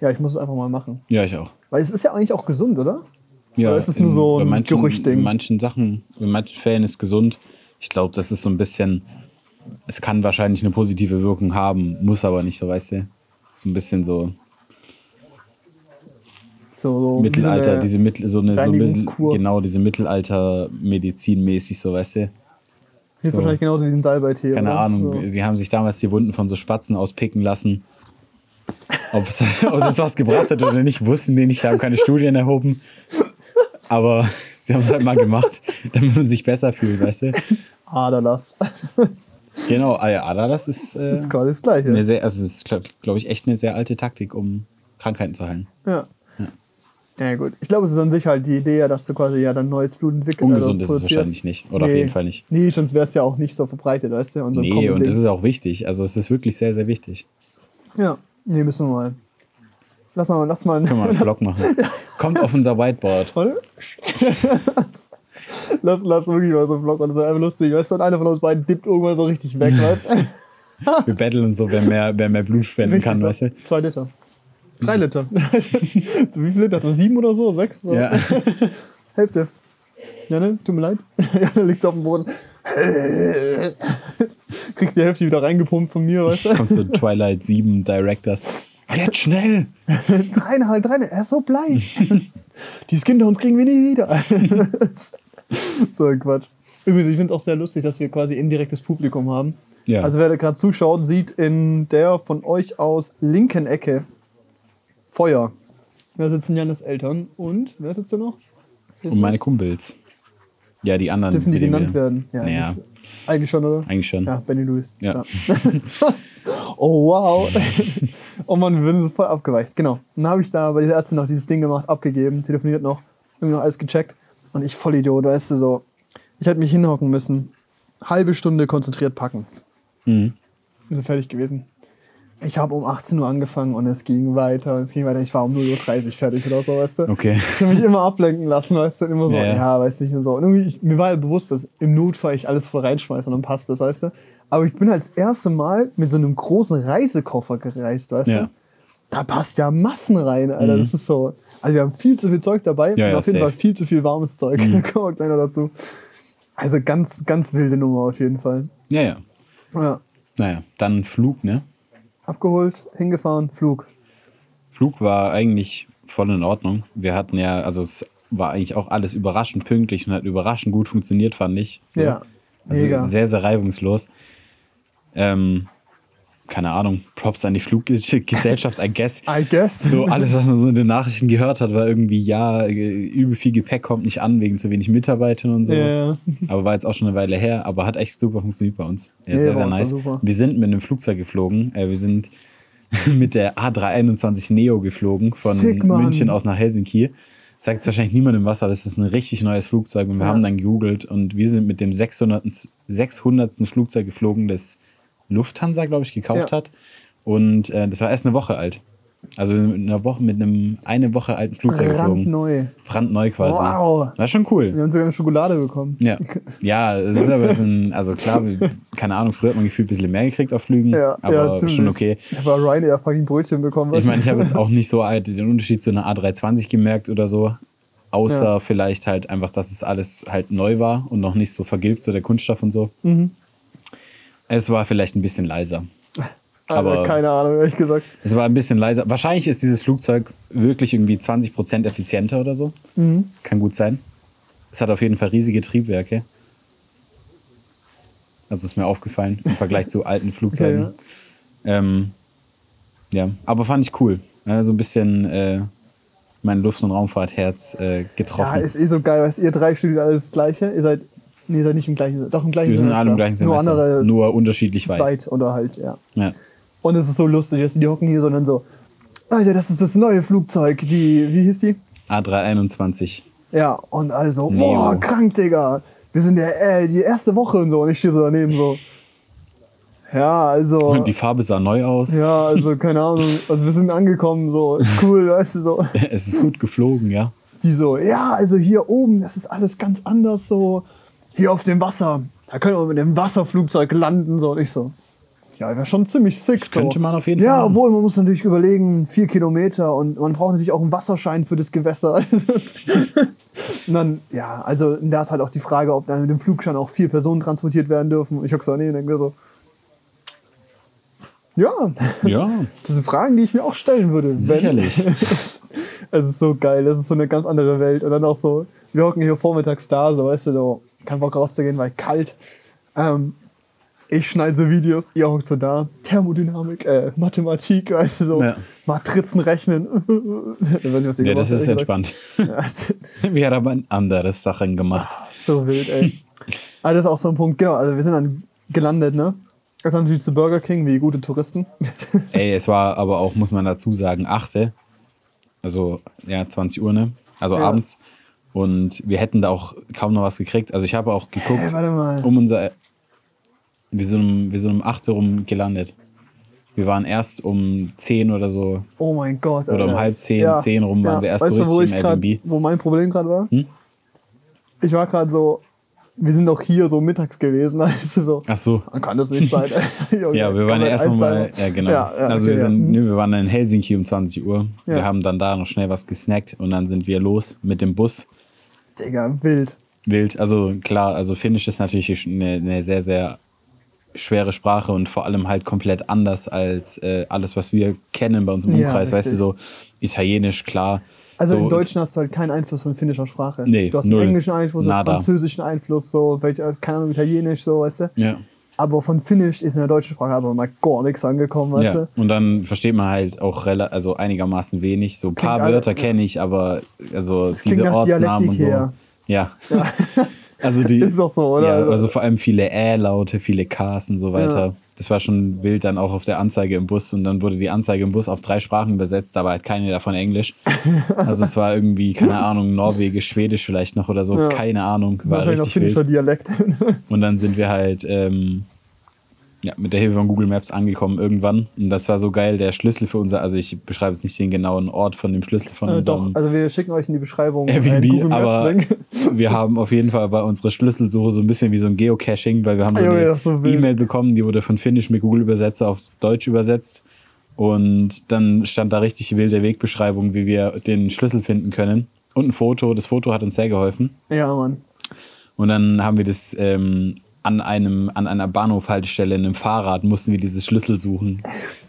ja, ich muss es einfach mal machen. Ja, ich auch. Weil es ist ja eigentlich auch gesund, oder? Ja, Oder ist es nur in- so bei ein manchen, Gerüchtding? In manchen Sachen, in manchen Fällen ist gesund. Ich glaube, das ist so ein bisschen, es kann wahrscheinlich eine positive Wirkung haben, muss aber nicht, so weißt du. So ein bisschen so So, so Mittelalter, so diese Mittel, so eine, so ein genau, diese Mittelalter-Medizin mäßig, so weißt du. Hilft so. wahrscheinlich genauso wie ein Salbeitee. Keine oder? Ahnung, So. sie haben sich damals die Wunden von so Spatzen auspicken lassen. Ob es, ob es was gebracht hat oder nicht, wussten die nicht, haben keine Studien erhoben. Aber sie haben es halt mal gemacht, damit man sich besser fühlt, weißt du? Das Genau, ah Adalas ist, äh, ist quasi das Gleiche. eine sehr, also es ist, glaube glaub ich, echt eine sehr alte Taktik, um Krankheiten zu heilen. Ja. Ja, gut. Ich glaube, es ist an sich halt die Idee, ja, dass du quasi ja dann neues Blut entwickelst. Ungesund ist es wahrscheinlich nicht. Oder auf jeden Fall nicht. Nee, sonst wäre es ja auch nicht so verbreitet, weißt du? Und so Nee, und das ist auch wichtig. Also es ist wirklich sehr, sehr wichtig. Ja, nee, müssen wir mal. Lass mal, lass mal. Können wir einen Vlog machen. Kommt auf unser Whiteboard. Lass, lass wirklich mal so einen Vlog und das wäre einfach lustig, weißt du? Und einer von uns beiden dippt irgendwann so richtig weg, weißt du? Wir battlen so, wer mehr, wer mehr Blut spenden kann, so. weißt du? Zwei Liter. Drei Liter. so, wie viel Liter? hat? Sieben oder so? Sechs? So? Ja. Hälfte. Ja, ne? Tut mir leid. ja, dann liegt auf dem Boden. Kriegst die Hälfte wieder reingepumpt von mir, weißt du? Kommt so Twilight 7 Directors. Jetzt schnell! Dreieinhalb, dreieinhalb. Er ist so bleich. Dieses Kinderhund kriegen wir nie wieder. so ein Quatsch. Übrigens, ich finde es auch sehr lustig, dass wir quasi indirektes Publikum haben. Ja. Also wer da gerade zuschaut, sieht in der von euch aus linken Ecke Feuer. Da sitzen Jannes Eltern und wer sitzt da noch? und meine Kumpels. Ja, die anderen. Dürfen die genannt werden? Naja, eigentlich, schon, oder? eigentlich schon. Ja, Benny Lewis. Ja. oh, wow. oh Mann, wir sind so voll abgeweicht. Genau. Dann habe ich da bei dieser Ärztin noch dieses Ding gemacht, abgegeben, telefoniert noch, irgendwie noch alles gecheckt. Und ich voll Idiot, weißt du, so. Ich hätte mich hinhocken müssen. Halbe Stunde konzentriert packen. Mhm. Sind fertig gewesen. Ich habe um 18 Uhr angefangen und es ging weiter, es ging weiter. Ich war um 0.30 Uhr fertig oder so, weißt du. Okay. Ich habe mich immer ablenken lassen, weißt du, immer so, Ja, ja, ja. weißt du, nicht und so. Und irgendwie, ich, mir war ja bewusst, dass im Notfall ich alles voll reinschmeiße und dann passt das, weißt du. Aber ich bin halt das erste Mal mit so einem großen Reisekoffer gereist, weißt Ja. du. Da passt ja Massen rein, Alter. Das ist so. Also wir haben viel zu viel Zeug dabei Ja, und auf jeden safe. Fall viel zu viel warmes Zeug. Da kommen wir gleich noch dazu. Also ganz, ganz wilde Nummer auf jeden Fall. Ja, ja. Ja. Naja, dann Flug, ne? Abgeholt, hingefahren, Flug. Flug war eigentlich voll in Ordnung. Wir hatten ja, also es war eigentlich auch alles überraschend pünktlich und hat überraschend gut funktioniert, fand ich. So. Ja, Also mega. sehr, sehr reibungslos. Ähm, keine Ahnung, Props an die Fluggesellschaft, I guess. I guess. So alles, was man so in den Nachrichten gehört hat, war irgendwie, ja, äh, übel viel Gepäck kommt nicht an wegen zu wenig Mitarbeitern und so. Ja. Aber war jetzt auch schon eine Weile her, aber hat echt super funktioniert bei uns. Ja, Nee, sehr, sehr nice. super. Wir sind mit einem Flugzeug geflogen. Äh, wir sind mit der A321 Neo geflogen von Sick. München aus nach Helsinki. Sagt es wahrscheinlich niemandem was, aber das ist ein richtig neues Flugzeug und wir Ja. haben dann gegoogelt und wir sind mit dem 600. 600. Flugzeug geflogen, das Lufthansa, glaube ich, gekauft Ja. hat. Und äh, das war erst eine Woche alt. Also mit einer Woche, mit einem eine Woche alten Flugzeug geflogen. Brandneu. Brandneu quasi. Wow. War schon cool. Wir haben sogar eine Schokolade bekommen. Ja, ja, es ist aber so ein, also klar, keine Ahnung, früher hat man gefühlt ein bisschen mehr gekriegt auf Flügen, Ja, aber ja, schon okay. Ich habe bei Ryanair fucking Brötchen bekommen. Ich meine, ich habe jetzt auch nicht so den Unterschied zu einer A320 gemerkt oder so, außer Ja. vielleicht halt einfach, dass es alles halt neu war und noch nicht so vergilbt, so der Kunststoff und so. Mhm. Es war vielleicht ein bisschen leiser. aber aber- keine Ahnung, ehrlich gesagt. Es war ein bisschen leiser. Wahrscheinlich ist dieses Flugzeug wirklich irgendwie 20% effizienter oder so. Mhm. Kann gut sein. Es hat auf jeden Fall riesige Triebwerke. Also ist mir aufgefallen im Vergleich zu alten Flugzeugen. Okay, ähm, ja, aber fand ich cool. Ja, so ein bisschen äh, mein Luft- und Raumfahrtherz äh, Ja, getroffen. ist eh so geil, weißt du, ihr drei studiert alles das Gleiche. Ihr seid, nee, ihr seid nicht im gleichen, doch im gleichen Wir sind Semester. alle im gleichen Nur Semester. andere Nur unterschiedlich weit. weit oder halt, ja. Ja. Und es ist so lustig, dass die, hocken hier so und dann so, Alter, das ist das neue Flugzeug, die, wie hieß die? A321. Ja, und also, Neo. boah, krank, Digga. wir sind der, äh, die erste Woche und so. Und ich stehe so daneben so. Ja, also. Und die Farbe sah neu aus. Ja, also keine Ahnung. Also wir sind angekommen, so, ist cool, weißt du so. Es ist gut geflogen, ja. Die so, ja, also hier oben, das ist alles ganz anders so. Hier auf dem Wasser, da können wir mit dem Wasserflugzeug landen, so. Und ich so, ja, wäre schon ziemlich sick. Das könnte so. man auf jeden ja, Fall machen. obwohl man muss natürlich überlegen, vier Kilometer und man braucht natürlich auch einen Wasserschein für das Gewässer. und dann, ja, also da ist halt auch die Frage, ob dann mit dem Flugschein auch vier Personen transportiert werden dürfen. Und ich hab gesagt, nee, denke mir so, ja, Ja, das sind Fragen, die ich mir auch stellen würde. sicherlich. es ist so geil, das ist so eine ganz andere Welt. Und dann auch so, wir hocken hier vormittags da, so weißt du, so, kein Bock rauszugehen, weil kalt. Ähm, ich schneide so Videos, ihr hockt so da, Thermodynamik, äh, Mathematik, weißt du, so, Ja. Matrizen rechnen. ich weiß nicht, was ihr Ja, das ist entspannt. Wir haben aber andere Sachen gemacht. so wild, ey. Aber das ist auch so ein Punkt, genau, also wir sind dann gelandet, ne? Das ist natürlich zu Burger King, wie gute Touristen. Ey, es war aber auch, muss man dazu sagen, 8. Also, ja, 20 Uhr, ne? Also Ja. abends. Und wir hätten da auch kaum noch was gekriegt. Also, ich habe auch geguckt, Hey, warte mal. um unser. Wir sind um, wir sind um 8 Uhr rum gelandet. Wir waren erst um 10 oder so. Oh mein Gott. Oder um halb zehn, zehn rum waren wir erst weißt so du, wo richtig ich im grad, Airbnb. Wo mein Problem gerade war? Hm? Ich war gerade so, wir sind doch hier so mittags gewesen. Also so, Ach so. man kann das nicht sein. Junge, Ja, wir waren ja erst noch mal, eins ja genau. Ja, ja, also okay, wir ja. sind, Mhm. nö, wir waren in Helsinki um 20 Uhr. Wir Ja. haben dann da noch schnell was gesnackt und dann sind wir los mit dem Bus. Digga, wild. Wild. Also klar, also Finnisch ist natürlich eine, eine sehr, sehr schwere Sprache und vor allem halt komplett anders als äh, alles, was wir kennen bei uns im Ja, Umkreis. weißt du, so Italienisch, klar. Also so, im Deutschen hast du halt keinen Einfluss von finnischer Sprache. Nee, du hast null. einen englischen Einfluss, hast Nada. französischen Einfluss, so, vielleicht, äh, keine Ahnung, italienisch, so, weißt du. Ja. Aber von Finnisch ist in der deutschen Sprache aber mal gar nichts angekommen, weißt ja. du. Und dann versteht man halt auch also einigermaßen wenig. So ein paar alle- Wörter kenne ich, aber also klingt diese Ortsnamen und so. Dialektik Ja. Also die, Ist doch so, oder? Ja, Also- also vor allem viele Ä-Laute, viele Ks und so weiter. Ja. Das war schon wild dann auch auf der Anzeige im Bus und dann wurde die Anzeige im Bus auf drei Sprachen übersetzt, aber halt keine davon Englisch. Also es war irgendwie, keine Ahnung, Norwegisch, Schwedisch vielleicht noch oder so, Ja. keine Ahnung, war Wahrscheinlich noch richtig finnischer wild. Dialekt. Und dann sind wir halt ähm, ja, mit der Hilfe von Google Maps angekommen irgendwann. Und das war so geil, der Schlüssel für unser, also ich beschreibe jetzt nicht den genauen Ort von dem Schlüssel von äh, doch, also wir schicken euch in die Beschreibung Airbnb, aber wir haben auf jeden Fall bei unserer Schlüsselsuche so ein bisschen wie so ein Geocaching, weil wir haben so eine ist so. E-Mail bekommen, die wurde von Finnisch mit Google Übersetzer auf Deutsch übersetzt. Und dann stand da richtig wilde Wegbeschreibung, wie wir den Schlüssel finden können. Und ein Foto. Das Foto hat uns sehr geholfen. Ja, Mann. Und dann haben wir das ähm, an, einem, an einer Bahnhofhaltestelle in einem Fahrrad mussten wir dieses Schlüssel suchen.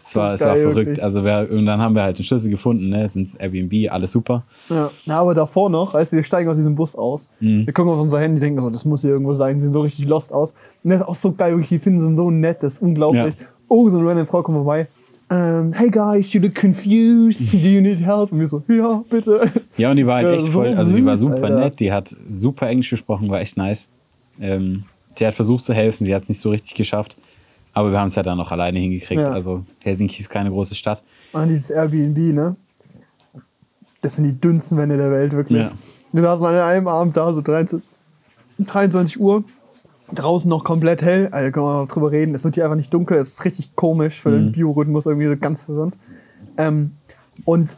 Es war, es war verrückt. wirklich. Also wir, und dann haben wir halt den Schlüssel gefunden, ne? Es sind Airbnb, alles super. Ja. Na, aber davor noch, du, wir steigen aus diesem Bus aus. Mhm. Wir gucken auf unser Handy, denken so, das muss hier irgendwo sein, sehen so richtig lost aus. Und das ist auch so geil, wirklich, die finden sind so nett, das ist unglaublich. Ja. Oh, so eine random Frau kommt vorbei. Ähm, hey guys, you look confused. Do you need help? Und wir so, ja, bitte. Ja, und die war halt Ja, echt so voll, also die war super Alter. nett, die hat super Englisch gesprochen, war echt nice. Ähm, die hat versucht zu helfen, sie hat es nicht so richtig geschafft, aber wir haben es ja dann noch alleine hingekriegt. Ja. Also Helsinki ist keine große Stadt. Und dieses Airbnb, ne? Das sind die dünnsten Wände der Welt, wirklich. Ja. Wir saßen an einem Abend da, so 23, 23 Uhr. Draußen noch komplett hell. Also können wir noch drüber reden. Es wird hier einfach nicht dunkel. Es ist richtig komisch für Mhm. den Biorhythmus, irgendwie so ganz verwirrend. Ähm, und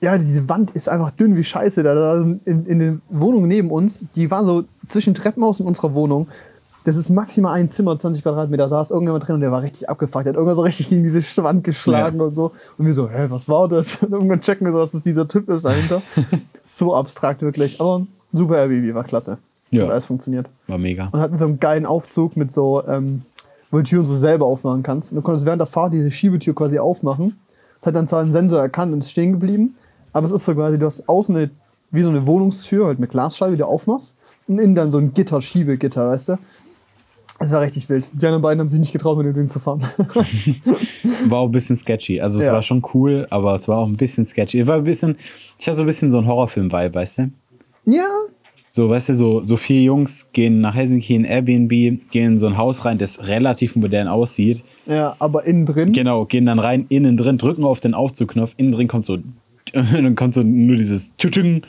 ja, diese Wand ist einfach dünn wie Scheiße. Da, da in, in den Wohnungen neben uns, die waren so zwischen Treppenhaus und unserer Wohnung. Das ist maximal ein Zimmer, 20 Quadratmeter. Da saß irgendjemand drin und der war richtig abgefuckt. Der hat irgendwann so richtig gegen diese Wand geschlagen Ja. und so. Und wir so, hä, was war das? Und irgendwann checken wir so, dass es dieser Typ ist dahinter. so abstrakt wirklich. Aber super Airbnb, war klasse. Ja. Hat alles funktioniert. War mega. Und hatten so einen geilen Aufzug mit so, ähm, wo du die Türen so selber aufmachen kannst. Und du konntest während der Fahrt diese Schiebetür quasi aufmachen. Das hat dann zwar einen Sensor erkannt und ist stehen geblieben. Aber es ist so quasi, du hast außen eine, wie so eine Wohnungstür, halt mit Glasscheibe, die du aufmachst. Innen dann so ein Gitter, Schiebegitter, weißt du? Das war richtig wild. Die anderen beiden haben sich nicht getraut, mit dem Ding zu fahren. War auch ein bisschen sketchy. Also es Ja. war schon cool, aber es war auch ein bisschen sketchy. Es war ein bisschen, ich hatte so ein bisschen so einen Horrorfilm-Vibe, weißt du? ja, So, weißt du, so, so vier Jungs gehen nach Helsinki in Airbnb, gehen in so ein Haus rein, das relativ modern aussieht. ja, aber innen drin. Genau, gehen dann rein, innen drin, drücken auf den Aufzugknopf, innen drin kommt so, dann kommt so nur dieses Tütüng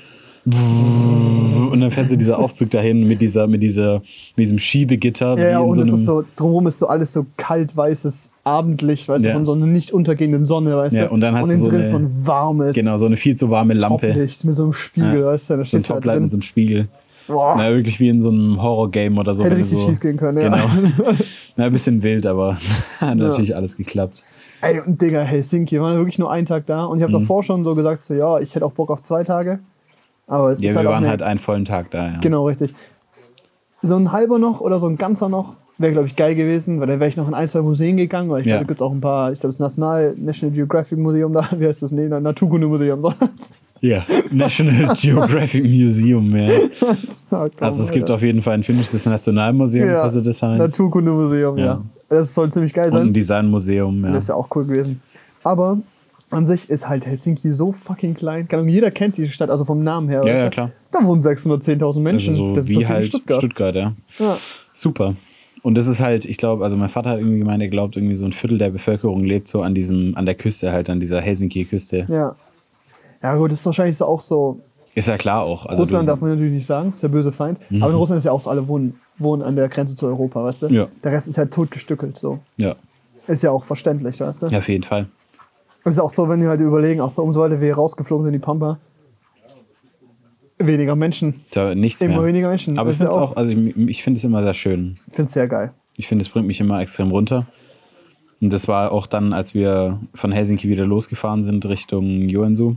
Und dann fährt so dieser Aufzug dahin mit dieser, mit dieser, mit diesem Schiebegitter. Ja, ja, und so es ist so, drumherum ist so alles so kalt weißes Abendlicht, weißt Ja. du, von so einer nicht untergehenden Sonne, weißt Ja, du. und dann hast und du so ist so eine- ein warmes genau, so eine viel zu warme Lampe. Toplicht mit so einem Spiegel, Ja. weißt du, da So ein Toplight mit so einem Spiegel. Boah, Na, wirklich wie in so einem Horror-Game oder so. hätte richtig so, schief gehen können, ja. Genau. Na, ein bisschen wild, aber hat natürlich alles geklappt. Ey, und Digga, Helsinki, wir waren wirklich nur einen Tag da und ich habe Mhm. davor schon so gesagt, so, ja, ich hätte auch Bock auf zwei Tage. Aber es Ja, ist wir halt auch waren eine, halt einen vollen Tag da, ja. Genau, richtig. So ein halber noch oder so ein ganzer noch wäre, glaube ich, geil gewesen, weil dann wäre ich noch in ein, zwei Museen gegangen, weil ich Ja. glaube, da gibt es auch ein paar, ich glaube, das National National Geographic Museum da, wie heißt das? Nee, Naturkundemuseum. Ja, National Geographic Museum, ja. Komm, Also es gibt auf jeden Fall ein finnisches Nationalmuseum, ja, also das heißt. Naturkundemuseum, ja. Ja. Das soll ziemlich geil Und ein sein. Designmuseum, ja. Das ist ja auch cool gewesen. Aber an sich ist halt Helsinki so fucking klein. Keine Ahnung, jeder kennt die Stadt, also vom Namen her. Ja, ja, klar. Da wohnen 610.000 Menschen. Also so das ist wie halt Stuttgart. ja. Ja. Super. Und das ist halt, ich glaube, also mein Vater hat irgendwie gemeint, er glaubt, irgendwie so ein Viertel der Bevölkerung lebt so an diesem, an der Küste, halt an dieser Helsinki-Küste. ja. Ja, gut, das ist wahrscheinlich so auch so. Ist ja klar auch. Also Russland darf man natürlich nicht sagen, ist der böse Feind. Aber in Russland ist ja auch so, alle wohnen, wohnen an der Grenze zu Europa, weißt du? Ja. Der Rest ist halt totgestückelt, so. ja, Ist ja auch verständlich, weißt du? ja, auf jeden Fall. Es ist auch so, wenn wir halt überlegen, auch so umso weiter wir rausgeflogen sind, in die Pampa, weniger Menschen. Da nichts Immer mehr. weniger Menschen. Aber Das ich finde es auch- auch, also ich, ich finde es immer sehr schön. Ich finde es sehr geil. Ich finde, es bringt mich immer extrem runter. Und das war auch dann, als wir von Helsinki wieder losgefahren sind Richtung Joensuu,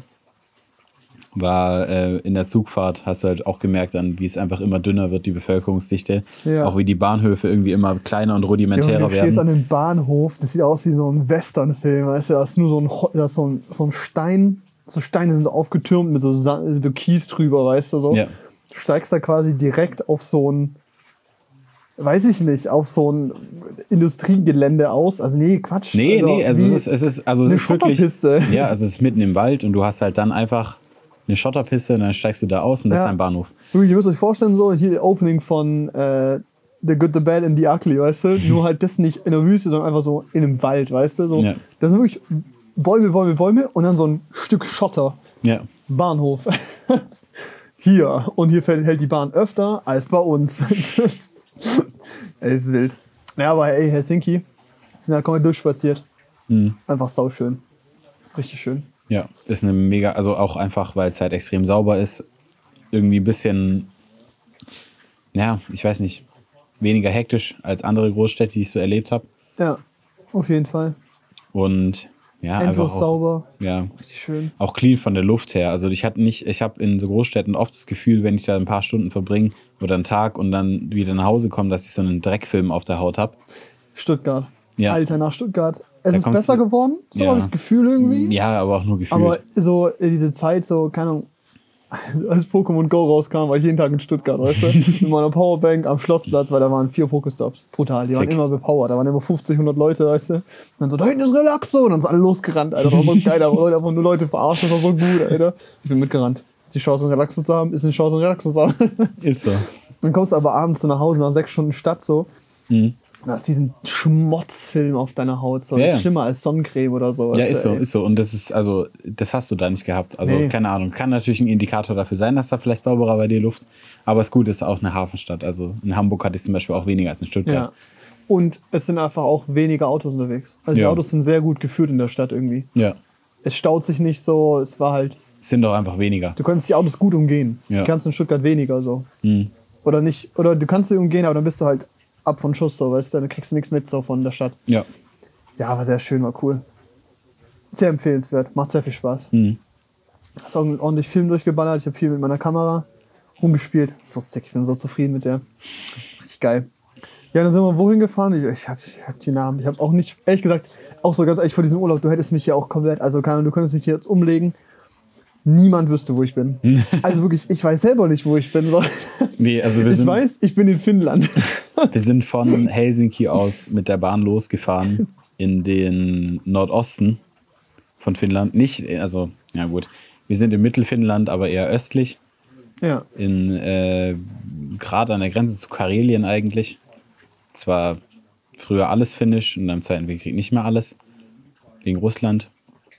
war äh, in der Zugfahrt, hast du halt auch gemerkt, dann, wie es einfach immer dünner wird, die Bevölkerungsdichte. Ja. Auch wie die Bahnhöfe irgendwie immer kleiner und Ja, und rudimentärer du stehst an werden. dem Bahnhof, das sieht aus wie so ein Westernfilm, weißt du, da ist nur so ein, da ist so ein, so ein Stein, so Steine sind aufgetürmt mit so, Sa mit so Kies drüber, weißt du, so. Ja. Du steigst da quasi direkt auf so ein, weiß ich nicht, auf so ein Industriegelände aus. Also nee, Quatsch. Nee, also, nee, also es ist, es ist, also es ist wirklich. Ja, also es ist mitten im Wald und du hast halt dann einfach eine Schotterpiste und dann steigst du da aus und das ist ein Bahnhof. Wirklich, Ihr müsst euch vorstellen, so hier Opening von äh, The Good, The Bad and The Ugly, weißt du? Nur halt das nicht in der Wüste, sondern einfach so in einem Wald, weißt du? So, Ja. Das sind wirklich Bäume, Bäume, Bäume und dann so ein Stück Schotter. Ja. Bahnhof. hier. Und hier fällt, hält die Bahn öfter als bei uns. ey, ist wild. Ja, aber ey, Helsinki, sind da komplett durchspaziert. Mhm. Einfach sauschön. Richtig schön. Ja, ist eine mega, also auch einfach, weil es halt extrem sauber ist. Irgendwie ein bisschen, ja, ich weiß nicht, weniger hektisch als andere Großstädte, die ich so erlebt habe. Ja, auf jeden Fall. Und ja, einfach Endlos auch, sauber. ja, Richtig schön. auch clean von der Luft her. Also ich hatte nicht, ich habe in so Großstädten oft das Gefühl, wenn ich da ein paar Stunden verbringe oder einen Tag und dann wieder nach Hause komme, dass ich so einen Dreckfilm auf der Haut habe. Stuttgart. Ja. Alter, nach Stuttgart. Es Da ist besser geworden, so Ja. habe ich das Gefühl irgendwie. Ja, aber auch nur gefühlt. Aber so äh, diese Zeit, so, keine Ahnung, als Pokémon Go rauskam, war ich jeden Tag in Stuttgart, weißt du? Mit meiner Powerbank am Schlossplatz, weil da waren vier Pokestops. Brutal. Die waren Sick. immer bepowert. Da waren immer 50, 100 Leute, weißt du? Und dann so, da hinten ist Relaxo. Und dann sind alle losgerannt, Alter. Das war so geil. Da einfach nur Leute verarscht. Das war so gut, Alter. Ich bin mitgerannt. Die Chance, einen Relaxo zu haben, ist eine Chance, einen Relaxo zu haben. ist so. Dann kommst du aber abends so nach Hause nach sechs Stunden Stadt so. Und hast diesen Schmotzfilm auf deiner Haut. So. Ja, Das ja. schlimmer als Sonnencreme oder so. Ja, ist du, so, ey. ist so. Und das ist, also, das hast du da nicht gehabt. Also, Nee. keine Ahnung. Kann natürlich ein Indikator dafür sein, dass da vielleicht sauberer bei dir Luft. Aber es ist gut, ist auch eine Hafenstadt. Also, in Hamburg hatte ich zum Beispiel auch weniger als in Ja. Stuttgart. Und es sind einfach auch weniger Autos unterwegs. Also die Ja. Autos sind sehr gut geführt in der Stadt irgendwie. Ja. Es staut sich nicht so, es war halt, Es sind doch einfach weniger. du kannst die Autos gut umgehen. Ja. Die kannst du in Stuttgart weniger so. Mhm. Oder nicht, oder du kannst sie umgehen, aber dann bist du halt ab von Schuss so, weißt du, dann kriegst du nichts mit so von der Stadt. Ja. Ja, war sehr schön, war cool. Sehr empfehlenswert, macht sehr viel Spaß. Mhm. Hast auch ordentlich Film durchgeballert, ich habe viel mit meiner Kamera rumgespielt. So sick, ich bin so zufrieden mit der. Richtig geil. Ja, dann sind wir wohin gefahren? Ich, ich habe ich hab die Namen. Ich habe auch nicht, ehrlich gesagt, auch so ganz ehrlich vor diesem Urlaub, du hättest mich hier auch komplett, also keine Ahnung, du könntest mich hier jetzt umlegen. Niemand wüsste, wo ich bin. also wirklich, ich weiß selber nicht, wo ich bin. So. Nee, also wir Ich sind, weiß, ich bin in Finnland. wir sind von Helsinki aus mit der Bahn losgefahren in den Nordosten von Finnland. Nicht, also, ja gut. Wir sind im Mittelfinnland, aber eher östlich. ja. in äh, gerade an der Grenze zu Karelien eigentlich. Zwar früher alles finnisch und im Zweiten Weltkrieg nicht mehr alles. Wegen Russland.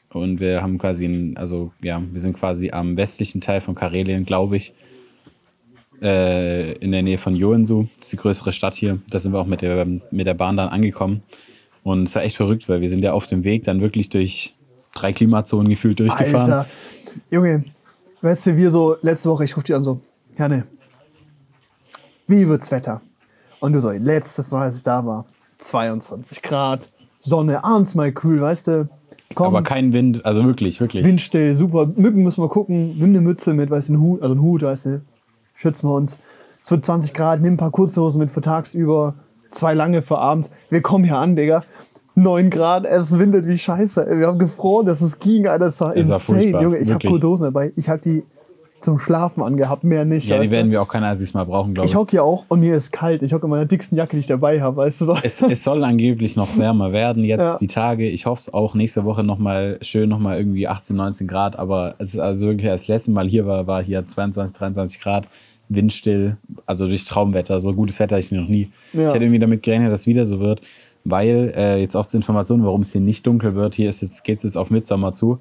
Und wir haben quasi, ein, also ja, wir sind quasi am westlichen Teil von Karelien, glaube ich. Äh, in der Nähe von Joensuu, das ist die größere Stadt hier. Da sind wir auch mit der, mit der Bahn dann angekommen. Und es war echt verrückt, weil wir sind ja auf dem Weg dann wirklich durch drei Klimazonen gefühlt durchgefahren. Alter, Junge, weißt du, wir so, letzte Woche, ich rufe dich an so, Janne, wie wird's Wetter? Und du so, letztes Mal, als ich da war, 22 Grad, Sonne, abends mal kühl, weißt du, komm, Aber kein Wind, also wirklich, wirklich. Windstill, super, Mücken müssen wir gucken, nimm eine Mütze mit, weißt du, einen Hut, also einen Hut, weißt du, schützen wir uns. Es wird 20 Grad, nimm ein paar Kurzhosen mit für tagsüber, zwei lange für abends. Wir kommen hier an, Digga. 9 Grad, es windet wie Scheiße. ey. Wir haben gefroren, dass es ging, Alter. Das war insane, Junge. Ich habe wirklich. Kurzhosen dabei. Ich habe die zum Schlafen angehabt, mehr nicht. Ja, die weißt du? werden wir auch kein einziges Mal brauchen, glaube ich. ich hocke hier auch und mir ist kalt. Ich hocke in meiner dicksten Jacke, die ich dabei habe, weißt du so. es, es soll angeblich noch wärmer werden jetzt Ja. die Tage. Ich hoffe es auch nächste Woche nochmal schön, nochmal irgendwie 18, 19 Grad. Aber es ist also wirklich das letzte Mal hier war, war hier 22, 23 Grad, windstill, also durch Traumwetter. So gutes Wetter ich noch nie. Ja. Ich hätte irgendwie damit gerechnet, dass es wieder so wird. Weil, äh, jetzt auch zur Information, warum es hier nicht dunkel wird, hier ist jetzt, geht es jetzt auf Mitsommer zu.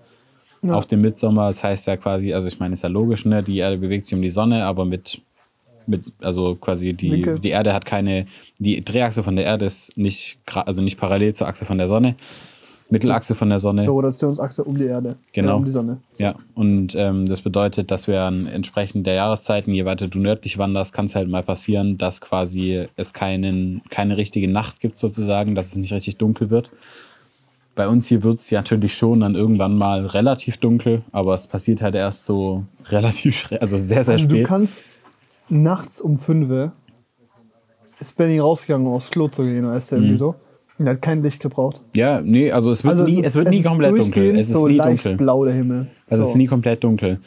Auf dem Mitsommer, das heißt ja quasi, also ich meine, ist ja logisch, ne? Die Erde bewegt sich um die Sonne, aber mit, mit also quasi die, die Erde hat keine, die Drehachse von der Erde ist nicht, also nicht parallel zur Achse von der Sonne. Mittelachse von der Sonne. Zur Rotationsachse um die Erde. Genau. Äh, um die Sonne. Ja, und ähm, das bedeutet, dass wir an entsprechend der Jahreszeiten, je weiter du nördlich wanderst, kann es halt mal passieren, dass quasi es keinen, keine richtige Nacht gibt sozusagen, dass es nicht richtig dunkel wird. Bei uns hier wird es ja natürlich schon dann irgendwann mal relativ dunkel, aber es passiert halt erst so relativ, also sehr, sehr Also du spät. kannst nachts um 5 Uhr ist Benny rausgegangen, um aufs Klo zu gehen, weißt du, Mhm. irgendwie so. Und er hat kein Licht gebraucht. Ja, nee, also es wird Also nie, ist- es wird nie ist komplett dunkel. Es ist so nie leicht dunkel. blau der Himmel. Also es so. ist nie komplett dunkel.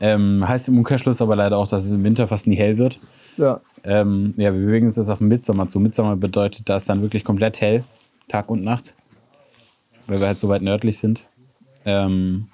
Ähm, heißt im Umkehrschluss aber leider auch, dass es im Winter fast nie hell wird. Ja. Ähm, ja, wir bewegen uns jetzt auf den Mitsommer zu. Mitsommer bedeutet, da ist dann wirklich komplett hell, Tag und Nacht, weil wir halt so weit nördlich sind. Ähm,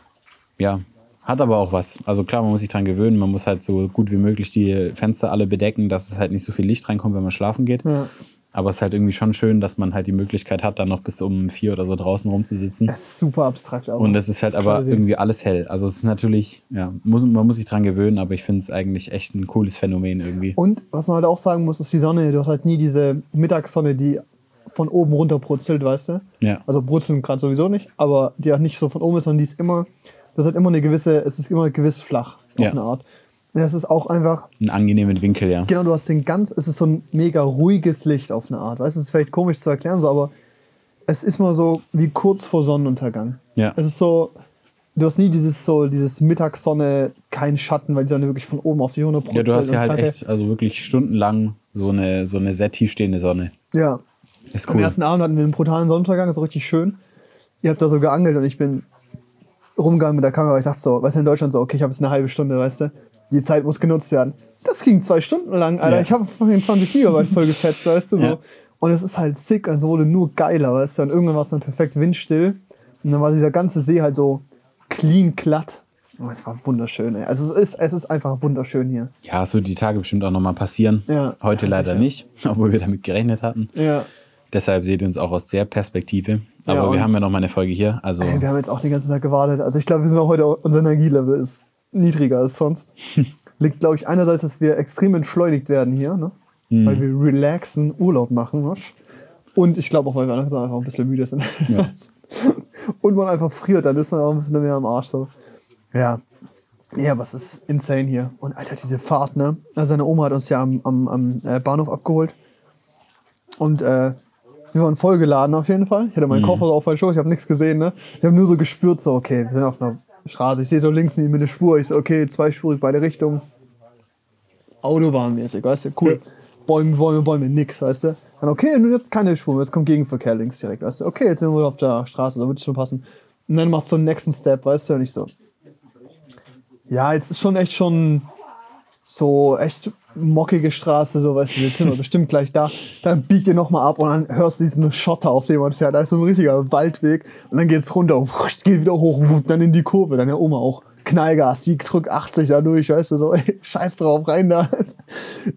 ja, hat aber auch was. Also klar, man muss sich dran gewöhnen. Man muss halt so gut wie möglich die Fenster alle bedecken, dass es halt nicht so viel Licht reinkommt, wenn man schlafen geht. Ja. Aber es ist halt irgendwie schon schön, dass man halt die Möglichkeit hat, dann noch bis um vier oder so draußen rumzusitzen. Es ist super abstrakt. Aber Und es ist halt aber crazy. irgendwie alles hell. Also es ist natürlich, ja, muss, man muss sich dran gewöhnen, aber ich finde es eigentlich echt ein cooles Phänomen irgendwie. Und was man halt auch sagen muss, ist die Sonne. Du hast halt nie diese Mittagssonne, die von oben runter brutzelt, weißt du? Ja. Also brutzeln gerade sowieso nicht, aber die auch nicht so von oben ist, sondern die ist immer, das hat immer eine gewisse, es ist immer gewiss flach auf Ja. eine Art. Und das ist auch einfach, Einen angenehmen Winkel, ja. genau, du hast den ganz, es ist so ein mega ruhiges Licht auf eine Art. Weißt du, es ist vielleicht komisch zu erklären, so, aber es ist mal so wie kurz vor Sonnenuntergang. Ja. Es ist so, du hast nie dieses so, dieses Mittagssonne, kein Schatten, weil die Sonne wirklich von oben auf die 100 Ja, du hast ja halt echt, also wirklich stundenlang so eine, so eine sehr tiefstehende Sonne. Ja. Ist Am cool. ersten Abend hatten wir einen brutalen Sonnenuntergang, das war richtig schön. Ihr habt da so geangelt und ich bin rumgegangen mit der Kamera. Ich dachte so, weißt du, in Deutschland so, okay, ich habe jetzt eine halbe Stunde, weißt du, die Zeit muss genutzt werden. Das ging zwei Stunden lang, Alter. Ja. Ich habe vorhin 20 Gigabyte voll gefetzt, weißt du, so. Ja. Und es ist halt sick, also wurde nur geiler, weißt du. Und irgendwann war es dann perfekt windstill. Und dann war dieser ganze See halt so clean glatt. Und es war wunderschön, ey. Also es ist, es ist einfach wunderschön hier. Ja, es wird die Tage bestimmt auch nochmal passieren. Ja. Heute leider Sicher. nicht, obwohl wir damit gerechnet hatten. Ja. Deshalb seht ihr uns auch aus der Perspektive. Aber Ja, wir haben ja noch mal eine Folge hier. Also Ey, wir haben jetzt auch den ganzen Tag gewartet. Also ich glaube, wir sind auch heute, unser Energielevel ist niedriger als sonst. Liegt, glaube ich, einerseits, dass wir extrem entschleunigt werden hier, ne? Mhm. weil wir relaxen, Urlaub machen. Was? Und ich glaube auch, weil wir einfach ein bisschen müde sind. Ja. Und man einfach friert, dann ist man auch ein bisschen mehr am Arsch. So. Ja. Ja, aber es ist insane hier. Und Alter, diese Fahrt, ne? Also seine Oma hat uns ja am, am, am äh, Bahnhof abgeholt. Und äh, wir waren voll geladen auf jeden Fall. Ich hatte meinen Koffer auf meinen Schoß, ich habe nichts gesehen, ne? Ich habe nur so gespürt, so, okay, wir sind auf einer Straße. Ich sehe so links neben mir eine Spur. Ich so, okay, zweispurig, beide Richtungen. Autobahnmäßig, weißt du, cool. Bäume, Bäume, Bäume, nix, weißt du. Dann, okay, nun jetzt keine Spur, mehr, jetzt kommt Gegenverkehr links direkt, weißt du. Okay, jetzt sind wir auf der Straße, da wird schon passen. Und dann machst du den nächsten Step, weißt du, und ich so. Ja, jetzt ist schon echt schon so echt mockige Straße, so weißt du, jetzt sind wir bestimmt gleich da. Dann biegt ihr nochmal ab und dann hörst du diesen Schotter, auf dem man fährt. Da ist so ein richtiger Waldweg und dann geht's runter, geht wieder hoch, dann in die Kurve. Dann der Oma auch Knallgas, die drückt 80 da durch, weißt du, so, ey, scheiß drauf, rein da.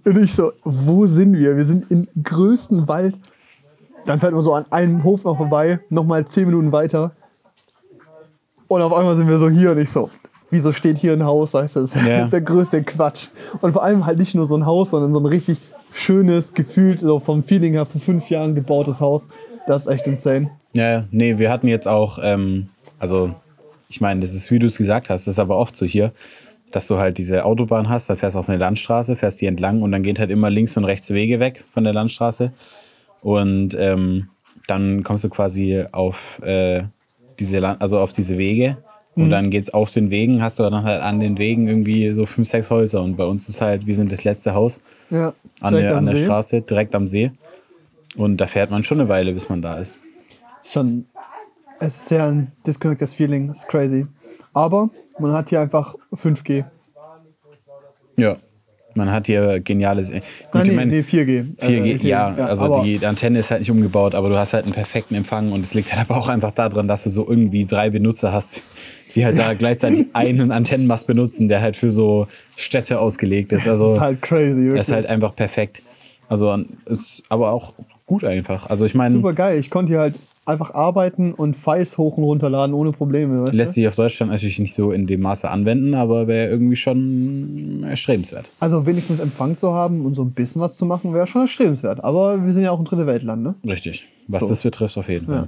Und ich so, wo sind wir? Wir sind im größten Wald. Dann fährt man so an einem Hof noch vorbei, nochmal 10 Minuten weiter. Und auf einmal sind wir so hier und ich so, wieso steht hier ein Haus? Weißt du, das Ja. ist der größte Quatsch. Und vor allem halt nicht nur so ein Haus, sondern so ein richtig schönes, gefühlt so vom Feeling her vor fünf Jahren gebautes Haus. Das ist echt insane. Ja, nee, wir hatten jetzt auch, ähm, also ich meine, das ist, wie du es gesagt hast, das ist aber oft so hier, dass du halt diese Autobahn hast, da fährst du auf eine Landstraße, fährst die entlang und dann geht halt immer links und rechts Wege weg von der Landstraße. Und ähm, dann kommst du quasi auf äh, diese Land also auf diese Wege. Und dann geht's auf den Wegen, hast du dann halt an den Wegen irgendwie so fünf, sechs Häuser. Und bei uns ist halt, wir sind das letzte Haus Ja, an der, an der See. Straße, direkt am See. Und da fährt man schon eine Weile, bis man da ist. ist schon, es ist sehr ein disconnected Feeling, ist crazy. Aber man hat hier einfach 5G. Ja. Man hat hier geniales. Gut, Nein, nee, meine, nee, 4G. 4G, Äh, ja, also aber die Antenne ist halt nicht umgebaut, aber du hast halt einen perfekten Empfang und es liegt halt aber auch einfach daran, dass du so irgendwie drei Benutzer hast, die halt da gleichzeitig einen Antennenmast benutzen, der halt für so Städte ausgelegt ist. das Also ist halt crazy, wirklich. das ist halt einfach perfekt. Also ist aber auch gut einfach. Also ich meine, Super geil. Ich konnte hier halt einfach arbeiten und Files hoch und runterladen ohne Probleme. Weißt lässt du? sich auf Deutschland natürlich nicht so in dem Maße anwenden, aber wäre irgendwie schon erstrebenswert. Also wenigstens Empfang zu haben und so ein bisschen was zu machen, wäre schon erstrebenswert. Aber wir sind ja auch ein dritte Weltland, ne? Richtig. Was So. das betrifft, auf jeden Fall. Ja.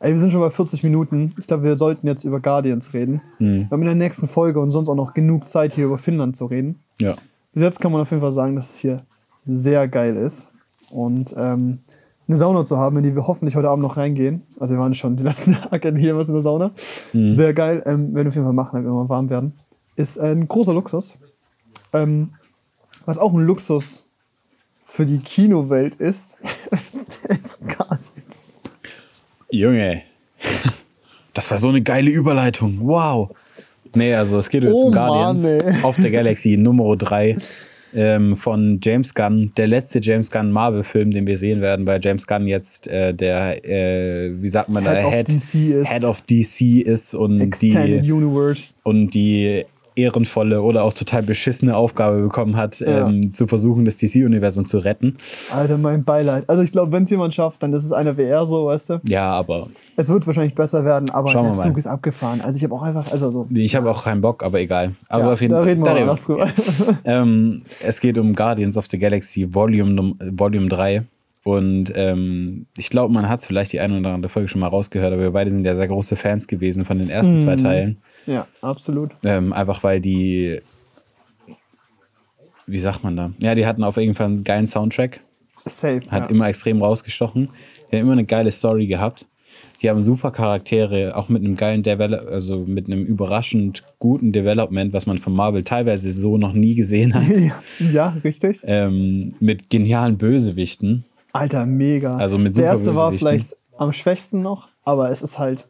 Ey, wir sind schon bei 40 Minuten. Ich glaube, wir sollten jetzt über Guardians reden. Mhm. Wir haben in der nächsten Folge und sonst auch noch genug Zeit, hier über Finnland zu reden. Ja. Bis jetzt kann man auf jeden Fall sagen, dass es hier sehr geil ist. Und ähm, eine Sauna zu haben, in die wir hoffentlich heute Abend noch reingehen. Also wir waren schon die letzten Tage hier was in der Sauna. Sehr geil. Ähm, werden wir auf jeden Fall machen, wenn wir mal warm werden. Ist ein großer Luxus. Ähm, was auch ein Luxus für die Kinowelt ist, ist. Junge, das war so eine geile Überleitung. Wow. Nee, also es geht jetzt Oh um Guardians Mann, of the Galaxy Nummer 3 ähm, von James Gunn. Der letzte James Gunn Marvel-Film, den wir sehen werden, weil James Gunn jetzt der, der äh, wie sagt man da, Head of DC ist. Head of DC ist und Extended die, Universe. und die ehrenvolle oder auch total beschissene Aufgabe bekommen hat, Ja. ähm, zu versuchen, das DC-Universum zu retten. Alter, mein Beileid. Also ich glaube, wenn es jemand schafft, dann ist es einer wie er so, weißt du. Ja, aber Es wird wahrscheinlich besser werden, aber Schauen der mal. Zug ist abgefahren. Also ich habe auch einfach, also so. ich habe auch keinen Bock, aber egal. Also Ja, auf jeden da reden wir was drüber. ähm, es geht um Guardians of the Galaxy Volume, Volume 3. Und ähm, ich glaube, man hat es vielleicht die eine oder andere Folge schon mal rausgehört, aber wir beide sind ja sehr große Fans gewesen von den ersten Mhm. zwei Teilen. Ja, absolut. Ähm, einfach weil die, wie sagt man da? Ja, die hatten auf jeden Fall einen geilen Soundtrack. Safe. Hat ja. immer extrem rausgestochen. Die haben immer eine geile Story gehabt. Die haben super Charaktere, auch mit einem geilen Develop, also mit einem überraschend guten Development, was man von Marvel teilweise so noch nie gesehen hat. ja, ja, richtig. ähm, mit genialen Bösewichten. Alter, mega. Also mit Der erste war vielleicht am schwächsten noch, aber es ist halt,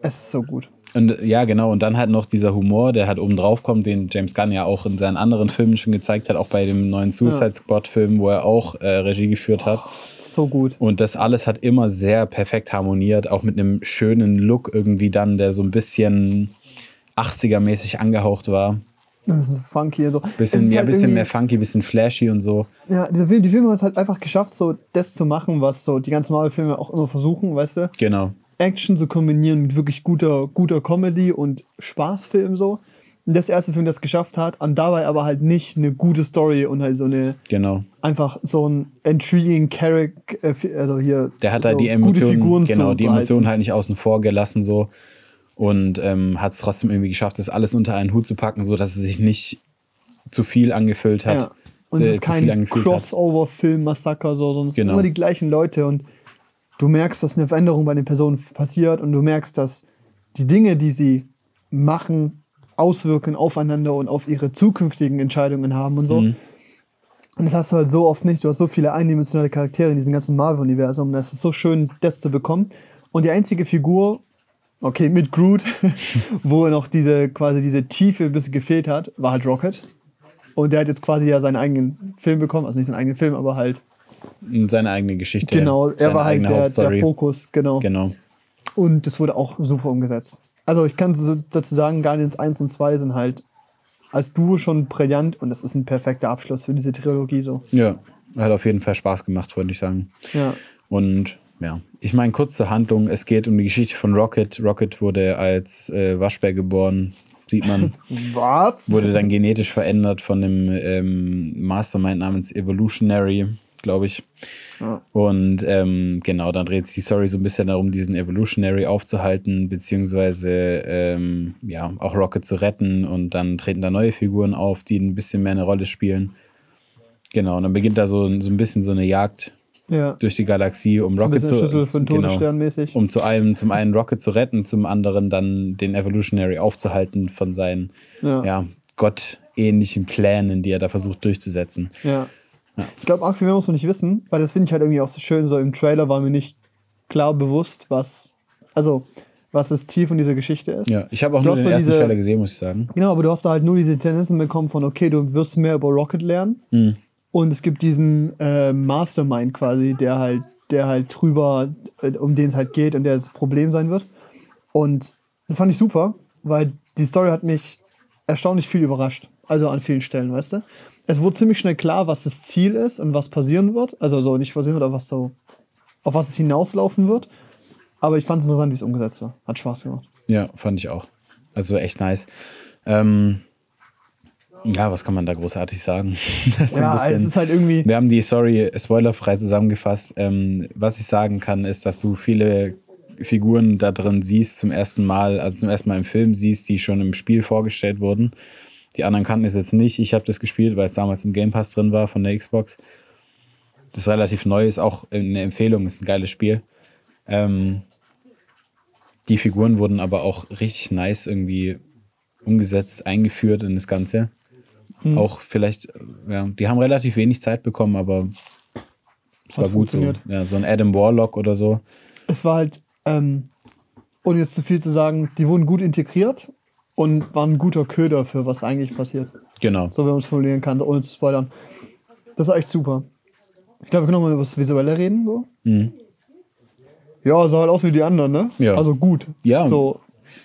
es ist so gut. Und ja, genau, und dann halt noch dieser Humor, der halt oben drauf kommt, den James Gunn ja auch in seinen anderen Filmen schon gezeigt hat, auch bei dem neuen Suicide Squad-Film, wo er auch äh, Regie geführt hat. So gut. Und das alles hat immer sehr perfekt harmoniert, auch mit einem schönen Look irgendwie dann, der so ein bisschen 80er-mäßig angehaucht war. Ein bisschen funky so. Es Bisschen, ja, halt bisschen mehr funky, bisschen flashy und so. Ja, dieser Film, die Filme haben es halt einfach geschafft, so das zu machen, was so die ganzen Marvel-Filme auch immer versuchen, weißt du? Genau. Action zu kombinieren mit wirklich guter, guter Comedy und Spaßfilm so. Und das erste Film, das es geschafft hat, und dabei aber halt nicht eine gute Story und halt so eine, Genau. einfach so ein intriguing Character, also hier. Der hat so da die Emotionen, genau, die. Emotionen halt nicht außen vor gelassen so. Und ähm, hat es trotzdem irgendwie geschafft, das alles unter einen Hut zu packen, so dass es sich nicht zu viel angefüllt hat. Ja. Und es äh, ist zu kein. Crossover-Film-Massaker, so, sondern es Genau. sind immer die gleichen Leute und du merkst, dass eine Veränderung bei den Personen passiert und du merkst, dass die Dinge, die sie machen, Auswirkungen aufeinander und auf ihre zukünftigen Entscheidungen haben und so. Mhm. Und das hast du halt so oft nicht. Du hast so viele eindimensionale Charaktere in diesem ganzen Marvel-Universum und es ist so schön, das zu bekommen. Und die einzige Figur, okay, mit Groot, wo noch diese, quasi diese Tiefe ein bisschen gefehlt hat, war halt Rocket. Und der hat jetzt quasi ja seinen eigenen Film bekommen, also nicht seinen eigenen Film, aber halt, seine eigene Geschichte. genau, er war halt der, der. Fokus, genau. Genau. Und das wurde auch super umgesetzt. Also ich kann so dazu sagen, Guardians 1 und 2 sind halt als Duo schon brillant und das ist ein perfekter Abschluss für diese Trilogie so. Ja, hat auf jeden Fall Spaß gemacht, wollte ich sagen. Ja. Und ja. Ich meine, kurz zur Handlung. Es geht um die Geschichte von Rocket. Rocket wurde als äh, Waschbär geboren, sieht man. Was? wurde dann genetisch verändert von einem ähm, Mastermind namens Evolutionary, glaube ich. Ja. Und ähm, genau, dann dreht sich die Story so ein bisschen darum, diesen Evolutionary aufzuhalten, beziehungsweise ähm, ja, auch Rocket zu retten. Und dann treten da neue Figuren auf, die ein bisschen mehr eine Rolle spielen. Genau, und dann beginnt da so, so ein bisschen so eine Jagd Ja. durch die Galaxie, um Ein Rocket zu Schüssel für den genau, mäßig. um zu einem, zum einen Rocket zu retten, zum anderen dann den Evolutionary aufzuhalten von seinen Ja. ja, gottähnlichen Plänen, die er da versucht durchzusetzen. Ja. Ich glaube, arg viel mehr muss man nicht wissen, weil das finde ich halt irgendwie auch so schön. So im Trailer war mir nicht klar bewusst, was, also, was das Ziel von dieser Geschichte ist. Ja, ich habe auch Du nur den so ersten diese- Trailer gesehen, muss ich sagen. Genau, aber du hast da halt nur diese Tendenzen bekommen von, okay, du wirst mehr über Rocket lernen. Mhm. Und es gibt diesen äh, Mastermind quasi, der halt, der halt drüber, äh, um den es halt geht und der das Problem sein wird. Und das fand ich super, weil die Story hat mich erstaunlich viel überrascht. Also an vielen Stellen, weißt du? Es wurde ziemlich schnell klar, was das Ziel ist und was passieren wird. Also so nicht passieren wird, aber was so, auf was es hinauslaufen wird. Aber ich fand es interessant, wie es umgesetzt war. Hat Spaß gemacht. Ja, fand ich auch. Also echt nice. Ähm, ja, was kann man da großartig sagen? Ja, bisschen- es ist halt irgendwie. Wir haben die Story spoilerfrei zusammengefasst. Ähm, was ich sagen kann, ist, dass du viele Figuren da drin siehst zum ersten Mal, also zum ersten Mal im Film siehst, die schon im Spiel vorgestellt wurden. Die anderen kannten es jetzt nicht. Ich habe das gespielt, weil es damals im Game Pass drin war von der Xbox. Das ist relativ neu, ist auch eine Empfehlung, ist ein geiles Spiel. Ähm, die Figuren wurden aber auch richtig nice irgendwie umgesetzt, eingeführt in das Ganze. Auch vielleicht, äh, ja, die haben relativ wenig Zeit bekommen, aber es Hat war gut so. Ja, so ein Adam Warlock oder so. es war halt, ähm, ohne jetzt zu viel zu sagen, die wurden gut integriert und waren ein guter Köder für was eigentlich passiert. Genau. So wie man es formulieren kann, ohne zu spoilern. Das war echt super. Ich glaube, wir können nochmal über das Visuelle reden. So. Ja, sah halt aus wie die anderen, ne? Mhm. Ja. Also gut. Ja. So,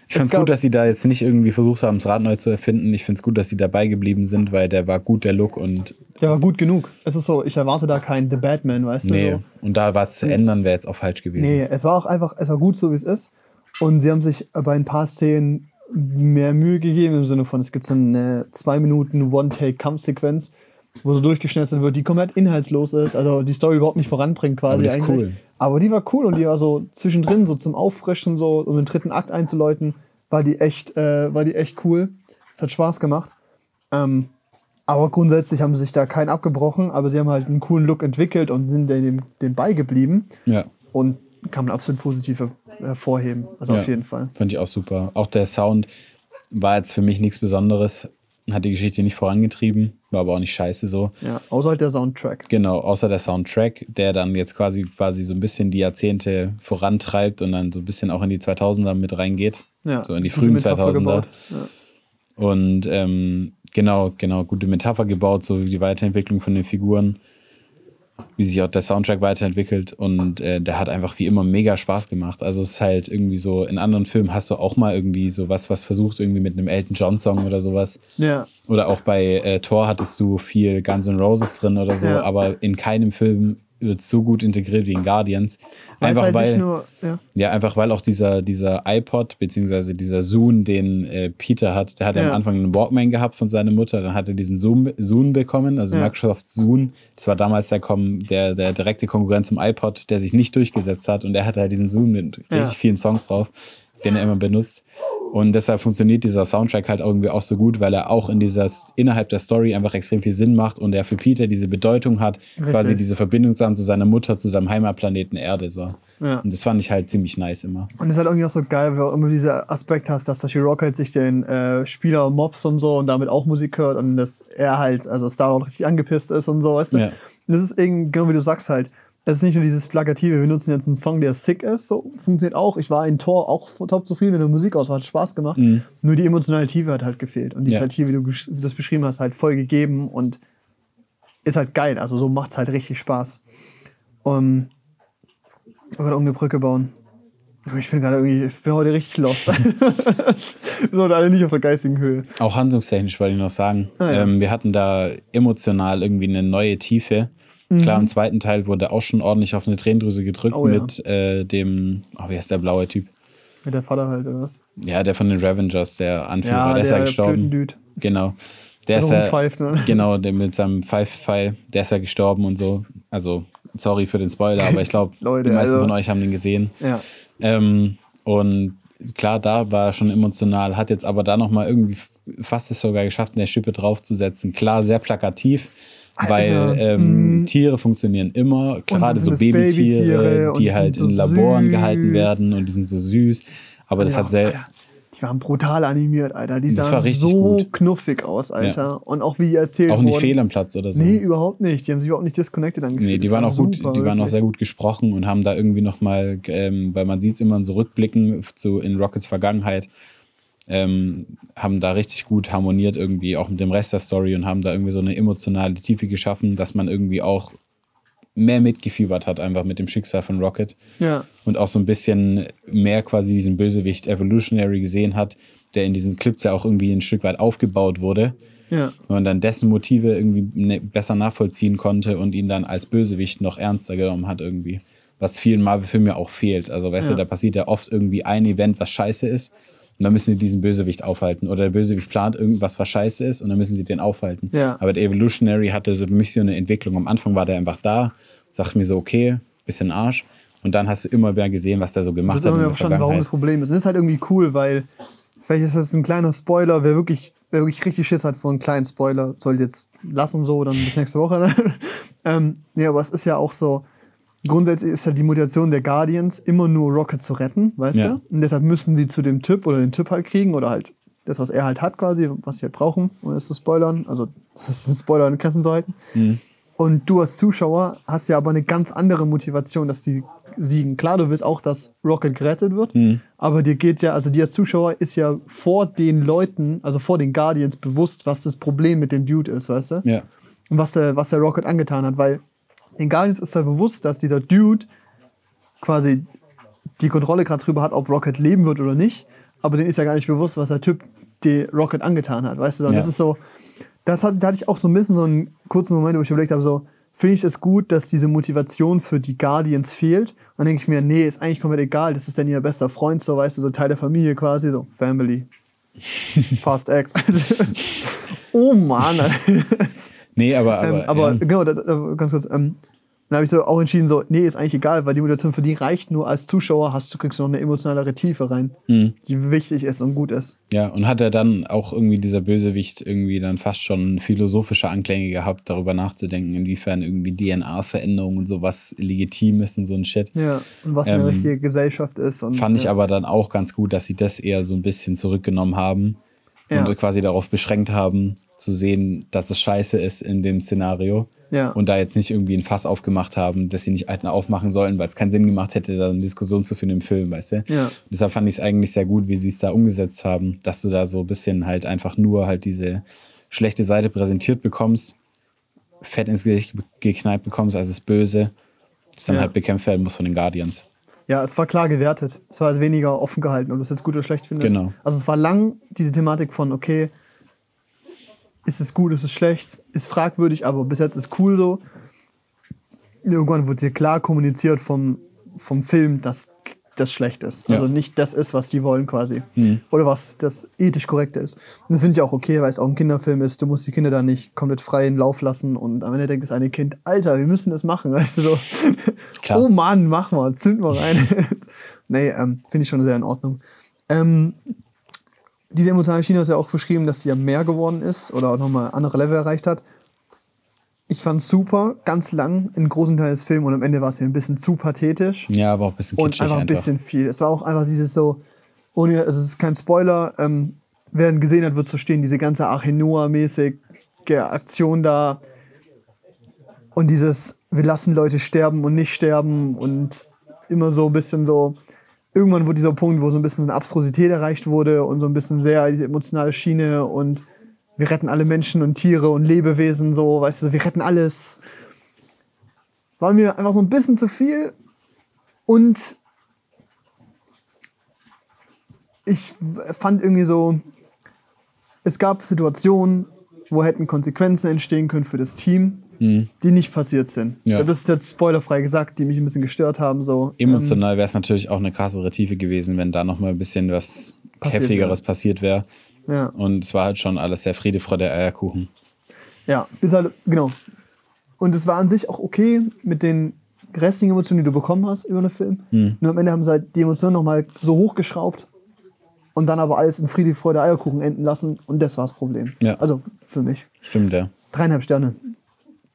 Ich fand es gut, dass sie da jetzt nicht irgendwie versucht haben, das Rad neu zu erfinden. Ich finde es gut, dass sie dabei geblieben sind, weil der war gut, der Look und der war gut genug. Es ist so, ich erwarte da keinen The Batman, weißt nee. du? So. Und da was zu ändern, wäre jetzt auch falsch gewesen. Nee, es war auch einfach, es war gut so, wie es ist. Und sie haben sich bei ein paar Szenen mehr Mühe gegeben, im Sinne von, es gibt so eine zwei Minuten One-Take-Kampfsequenz, wo so durchgeschnitten wird, die komplett inhaltslos ist, also die Story überhaupt nicht voranbringt quasi Aber die ist cool. Aber die war cool und die war so zwischendrin, so zum Auffrischen, so um den dritten Akt einzuläuten, war die echt, äh, war die echt cool. Es hat Spaß gemacht. Ähm, aber grundsätzlich haben sie sich da keinen abgebrochen, aber sie haben halt einen coolen Look entwickelt und sind dem, dem beigeblieben Ja. und kann man absolut positiv hervorheben. Also Ja. auf jeden Fall. Fand ich auch super. Auch der Sound war jetzt für mich nichts Besonderes. Hat die Geschichte nicht vorangetrieben, war aber auch nicht scheiße so. Ja, außer halt der Soundtrack. Genau, außer der Soundtrack, der dann jetzt quasi quasi so ein bisschen die Jahrzehnte vorantreibt und dann so ein bisschen auch in die 2000er mit reingeht. Ja, so in die frühen Metapher 2000er. gebaut. Ja. Und ähm, genau, genau, gute Metapher gebaut, so wie die Weiterentwicklung von den Figuren, wie sich auch der Soundtrack weiterentwickelt. Und äh, der hat einfach wie immer mega Spaß gemacht. Also es ist halt irgendwie so, in anderen Filmen hast du auch mal irgendwie sowas, was versucht, irgendwie mit einem Elton John-Song oder sowas. ja. Oder auch bei äh, Thor hattest du viel Guns N' Roses drin oder so, Ja. aber in keinem Film wird so gut integriert wie in Guardians. Einfach halt weil, nur, ja. ja, einfach weil auch dieser, dieser iPod, beziehungsweise dieser Zoom, den äh, Peter hat, der hat ja. Am Anfang einen Walkman gehabt von seiner Mutter, dann hat er diesen Zoom, Zoom bekommen, also Ja. Microsoft Zoom. Das war damals der, der, der direkte Konkurrent zum iPod, der sich nicht durchgesetzt hat und er hatte halt diesen Zoom mit richtig vielen Songs drauf, den er immer benutzt. Und deshalb funktioniert dieser Soundtrack halt irgendwie auch so gut, weil er auch in dieser, innerhalb der Story einfach extrem viel Sinn macht und er für Peter diese Bedeutung hat, quasi diese Verbindung zu haben zu seiner Mutter, zu seinem Heimatplaneten Erde. So. Ja. Und das fand ich halt ziemlich nice immer. Und es ist halt irgendwie auch so geil, weil du immer dieser Aspekt hast, dass Sashi Rocket sich den äh, Spieler mobst und so und damit auch Musik hört und dass er halt, also Star-Lord richtig angepisst ist und so, weißt du? Ja. Und das ist irgendwie, genau wie du sagst halt, es ist nicht nur dieses Plakative, wir nutzen jetzt einen Song, der sick ist, so funktioniert auch. Ich war in Tor auch top zufrieden mit der Musik aus, hat Spaß gemacht. Nur die emotionale Tiefe hat halt gefehlt. Und die ist Mhm. Ja. halt hier, wie du das beschrieben hast, halt voll gegeben und ist halt geil. Also so macht's halt richtig Spaß. Um, ich wollte irgendeine Brücke bauen. Ich bin gerade irgendwie, ich bin heute richtig lost. so, alle nicht auf der geistigen Höhe. Auch handlungstechnisch wollte ich noch sagen. Ah, ja. ähm, wir hatten da emotional irgendwie eine neue Tiefe. Klar, im zweiten Teil wurde auch schon ordentlich auf eine Tränendrüse gedrückt Oh ja. mit äh, dem, oh, wie heißt der blaue Typ? Mit der Vater halt, oder was? Ja, der von den Ravengers, der Anführer, Ja, der ist ja der gestorben. Flötendude. Genau. Der ist Der ja, rumpfeift, ne? genau, der mit seinem Pfeif-Pfeil, der ist ja gestorben und so. Also, sorry für den Spoiler, aber ich glaube, die meisten also- von euch haben den gesehen. Ja. Ähm, und klar, da war er schon emotional, hat jetzt aber da nochmal irgendwie fast es sogar geschafft, eine Schippe draufzusetzen. Klar, sehr plakativ, weil Alter, ähm, Tiere funktionieren immer, gerade so Babytiere, die die halt so in Laboren süß. gehalten werden und die sind so süß. Aber das Ja, hat sehr, die waren brutal animiert, Alter. Die sahen so gut. knuffig aus, Alter. Und auch wie die erzählt auch nicht wurden. fehl am Platz oder so. Nee, überhaupt nicht. Die haben sich überhaupt nicht disconnected angefühlt. Nee, die Das waren war auch gut, super, die waren auch sehr gut gesprochen und haben da irgendwie nochmal, ähm, weil man sieht es immer in so Rückblicken zu, in Rockets Vergangenheit, ähm, haben da richtig gut harmoniert irgendwie, auch mit dem Rest der Story und haben da irgendwie so eine emotionale Tiefe geschaffen, dass man irgendwie auch mehr mitgefiebert hat, einfach mit dem Schicksal von Rocket Ja, und auch so ein bisschen mehr quasi diesen Bösewicht Evolutionary gesehen hat, der in diesen Clips ja auch irgendwie ein Stück weit aufgebaut wurde ja. und man dann dessen Motive irgendwie ne, besser nachvollziehen konnte und ihn dann als Bösewicht noch ernster genommen hat irgendwie. Was vielen Marvel-Filmen ja auch fehlt. Also weißt Ja. du, da passiert ja oft irgendwie ein Event, was scheiße ist und dann müssen sie diesen Bösewicht aufhalten. Oder der Bösewicht plant irgendwas, was scheiße ist und dann müssen sie den aufhalten. Ja. Aber der Evolutionary hatte so für mich so eine Entwicklung. Am Anfang war der einfach da, sagte mir so, okay, bisschen Arsch. Und dann hast du immer mehr gesehen, was der so gemacht Das hat. immer in mehr der verstanden, warum das. Problem ist. Und das ist halt irgendwie cool, weil, vielleicht ist das ein kleiner Spoiler, wer wirklich, wer wirklich richtig Schiss hat vor einem kleinen Spoiler, soll jetzt lassen so, dann bis nächste Woche. Ähm, nee, aber es ist ja auch so, grundsätzlich ist halt die Motivation der Guardians immer nur Rocket zu retten, weißt Ja. du? Und deshalb müssen sie zu dem Typ oder den Typ halt kriegen oder halt das, was er halt hat quasi, was sie halt brauchen, ohne es zu spoilern. Also, das ist ein Spoiler in Grenzen zu halten. Und du als Zuschauer hast ja aber eine ganz andere Motivation, dass die siegen. Klar, du willst auch, dass Rocket gerettet wird, aber dir geht ja, also dir als Zuschauer ist ja vor den Leuten, also vor den Guardians bewusst, was das Problem mit dem Dude ist, weißt du? Ja. Und was der, was der Rocket angetan hat, weil den Guardians ist ja bewusst, dass dieser Dude quasi die Kontrolle gerade drüber hat, ob Rocket leben wird oder nicht, aber denen ist ja gar nicht bewusst, was der Typ die Rocket angetan hat, weißt du? Und Ja. das ist so, das hat, da hatte ich auch so ein bisschen so einen kurzen Moment, wo ich überlegt habe, so, finde ich es gut, dass diese Motivation für die Guardians fehlt? Und dann denke ich mir, nee, ist eigentlich komplett egal, das ist dann ihr bester Freund, so, weißt du, so Teil der Familie quasi, so, Family. Fast X. oh Mann. Nee, aber, aber, ähm, aber ja. genau, da, da, ganz kurz, ähm, dann habe ich so auch entschieden, so, nee, ist eigentlich egal, weil die Motivation für die reicht nur als Zuschauer, hast du kriegst du noch eine emotionalere Tiefe rein, Mhm. die wichtig ist und gut ist. Ja, und hat er dann auch irgendwie dieser Bösewicht irgendwie dann fast schon philosophische Anklänge gehabt, darüber nachzudenken, inwiefern irgendwie DNA-Veränderung und sowas legitim ist und so ein Shit. Ja, und was eine Ähm, richtige Gesellschaft ist. Und, Fand ich ja. aber dann auch ganz gut, dass sie das eher so ein bisschen zurückgenommen haben Ja. und quasi darauf beschränkt haben, zu sehen, dass es scheiße ist in dem Szenario. Ja. Und da jetzt nicht irgendwie ein Fass aufgemacht haben, dass sie nicht alten aufmachen sollen, weil es keinen Sinn gemacht hätte, da eine Diskussion zu führen im Film, weißt du? Ja. Deshalb fand ich es eigentlich sehr gut, wie sie es da umgesetzt haben, dass du da so ein bisschen halt einfach nur halt diese schlechte Seite präsentiert bekommst, fett ins Gesicht geknallt bekommst, als es böse, das dann Ja. halt bekämpft werden muss von den Guardians. Ja, es war klar gewertet. Es war also weniger offen gehalten, ob du es jetzt gut oder schlecht findest. Genau. Also es war lang diese Thematik von, okay, ist es gut, ist es schlecht, ist fragwürdig, aber bis jetzt ist cool so. Irgendwann wurde dir klar kommuniziert vom, vom Film, dass das schlecht ist. Ja. Also nicht das ist, was die wollen quasi. Oder was das ethisch korrekte ist. Und das finde ich auch okay, weil es auch ein Kinderfilm ist. Du musst die Kinder da nicht komplett freien Lauf lassen und am Ende denkt das eine Kind, Alter, wir müssen das machen. Weißt du so, Klar. oh Mann, mach mal, zünd mal rein. nee, ähm, finde ich schon sehr in Ordnung. Ähm, diese emotionale Schiene ist ja auch beschrieben, dass sie ja mehr geworden ist oder auch nochmal andere Level erreicht hat. Ich fand es super, ganz lang, in großen Teil des Films und am Ende war es mir ein bisschen zu pathetisch. Ja, aber auch ein bisschen und einfach ein bisschen viel. Es war auch einfach dieses so, ohne, es ist kein Spoiler, ähm, wer ihn gesehen hat, wird es verstehen, diese ganze Archenua-mäßige Aktion da. Und dieses, wir lassen Leute sterben und nicht sterben und immer so ein bisschen so, irgendwann wurde dieser Punkt, wo so ein bisschen eine Abstrusität erreicht wurde und so ein bisschen sehr emotionale Schiene und wir retten alle Menschen und Tiere und Lebewesen, so, weißt du, wir retten alles. War mir einfach so ein bisschen zu viel und ich fand irgendwie so, es gab Situationen, wo hätten Konsequenzen entstehen können für das Team. die nicht passiert sind. Ich Ja. glaube, das ist jetzt spoilerfrei gesagt, die mich ein bisschen gestört haben. So. Emotional wäre es natürlich auch eine krassere Tiefe gewesen, wenn da noch mal ein bisschen was Passiert Heftigeres passiert wäre. Ja. Und es war halt schon alles sehr Friede, Freude, Eierkuchen. Ja, bis halt, genau. Und es war an sich auch okay mit den restlichen Emotionen, die du bekommen hast über den Film. Hm. Nur am Ende haben sie halt die Emotionen nochmal so hochgeschraubt und dann aber alles in Friede, Freude, Eierkuchen enden lassen und das war das Problem. Ja. Also für mich. Stimmt, ja. Dreieinhalb Sterne.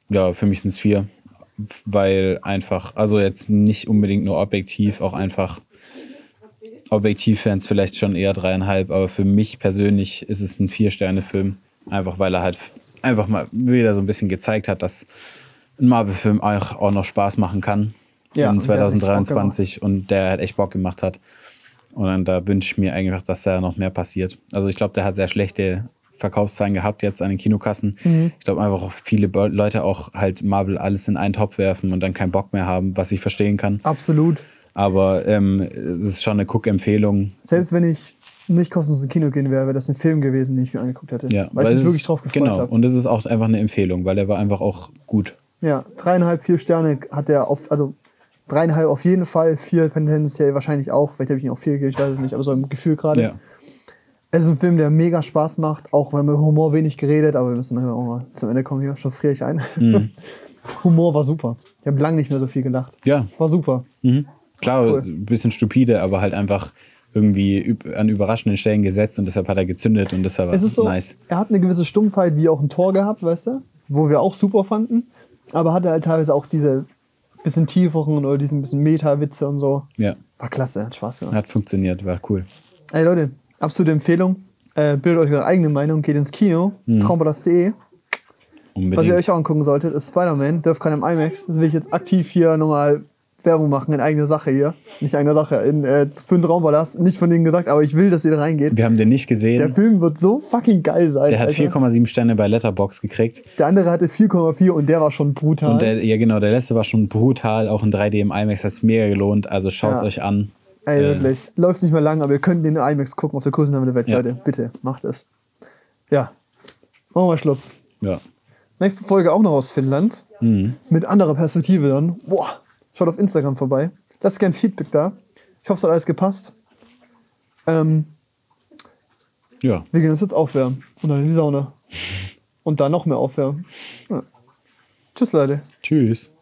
Ja, für mich sind es vier. Weil einfach, also jetzt nicht unbedingt nur objektiv, auch einfach objektiv wären es vielleicht schon eher dreieinhalb, aber für mich persönlich ist es ein Vier-Sterne-Film. Einfach weil er halt einfach mal wieder so ein bisschen gezeigt hat, dass ein Marvel-Film auch, auch noch Spaß machen kann. Ja, in und der hat echt Bock 2023 und der hat echt Bock gemacht hat. Und dann, da wünsche ich mir einfach, dass da noch mehr passiert. Also ich glaube, der hat sehr schlechte Verkaufszahlen gehabt jetzt an den Kinokassen. Mhm. Ich glaube einfach auch viele Leute auch halt Marvel alles in einen Topf werfen und dann keinen Bock mehr haben, was ich verstehen kann. Absolut. Aber ähm, es ist schon eine Guck-Empfehlung. Selbst wenn ich nicht kostenlos ins Kino gehen wäre, wäre das ein Film gewesen, den ich mir angeguckt hätte. Ja, weil, ich mich wirklich drauf gefreut Genau, habe. und es ist auch einfach eine Empfehlung, weil der war einfach auch gut. Ja, dreieinhalb, vier Sterne hat er auf, also dreieinhalb auf jeden Fall, vier tendenziell wahrscheinlich auch. Vielleicht habe ich ihn auch vier gegeben, ich weiß es nicht, aber so im Gefühl gerade. Ja. Es ist ein Film, der mega Spaß macht, auch wenn wir über Humor wenig geredet, aber wir müssen nachher auch mal zum Ende kommen hier, schon friere ich ein. Mhm. Humor war super. Ich habe lange nicht mehr so viel gelacht. Ja, War super. Klar, cool. ein bisschen stupide, aber halt einfach irgendwie an überraschenden Stellen gesetzt und deshalb hat er gezündet und deshalb war Es ist so, nice. er hat eine gewisse Stumpfheit wie auch ein Tor gehabt, weißt du? Wo wir auch super fanden. Aber hatte halt teilweise auch diese bisschen tieferen oder diesen bisschen Meta-Witze und so. Ja, War klasse, hat Spaß gemacht. hat funktioniert, war cool. Ey Leute, absolute Empfehlung. Äh, bildet euch eure eigene Meinung, geht ins Kino, Mhm. traumballast.de. Was ihr euch auch angucken solltet, ist Spider-Man, dürft kein im IMAX. Das will ich jetzt aktiv hier nochmal Werbung machen in eigener Sache hier. Nicht eigener Sache, in, äh, für den Traumballast. Nicht von denen gesagt, aber ich will, dass ihr da reingeht. Wir haben den nicht gesehen. Der Der, Film wird so fucking geil sein. hat Alter. 4,7 Sterne bei Letterbox gekriegt. Der andere hatte 4,4 und der war schon brutal. Und der, ja genau, der letzte war schon brutal, auch in 3D im IMAX, hat es mega gelohnt. Also schaut's Ja. euch an. Ey, Äh, wirklich. Läuft nicht mehr lang, aber ihr könnt den in IMAX gucken auf der größten Name der Welt, Ja. Leute. Bitte, macht es. Ja. Machen wir Schluss. Ja. Nächste Folge auch noch aus Finnland. Mhm. Mit anderer Perspektive dann. Boah. Schaut auf Instagram vorbei. Lasst gerne Feedback da. Ich hoffe, es hat alles gepasst. Ähm, Ja. wir gehen uns jetzt aufwärmen. Und dann in die Sauna. Und dann noch mehr aufwärmen. Ja. Tschüss, Leute. Tschüss.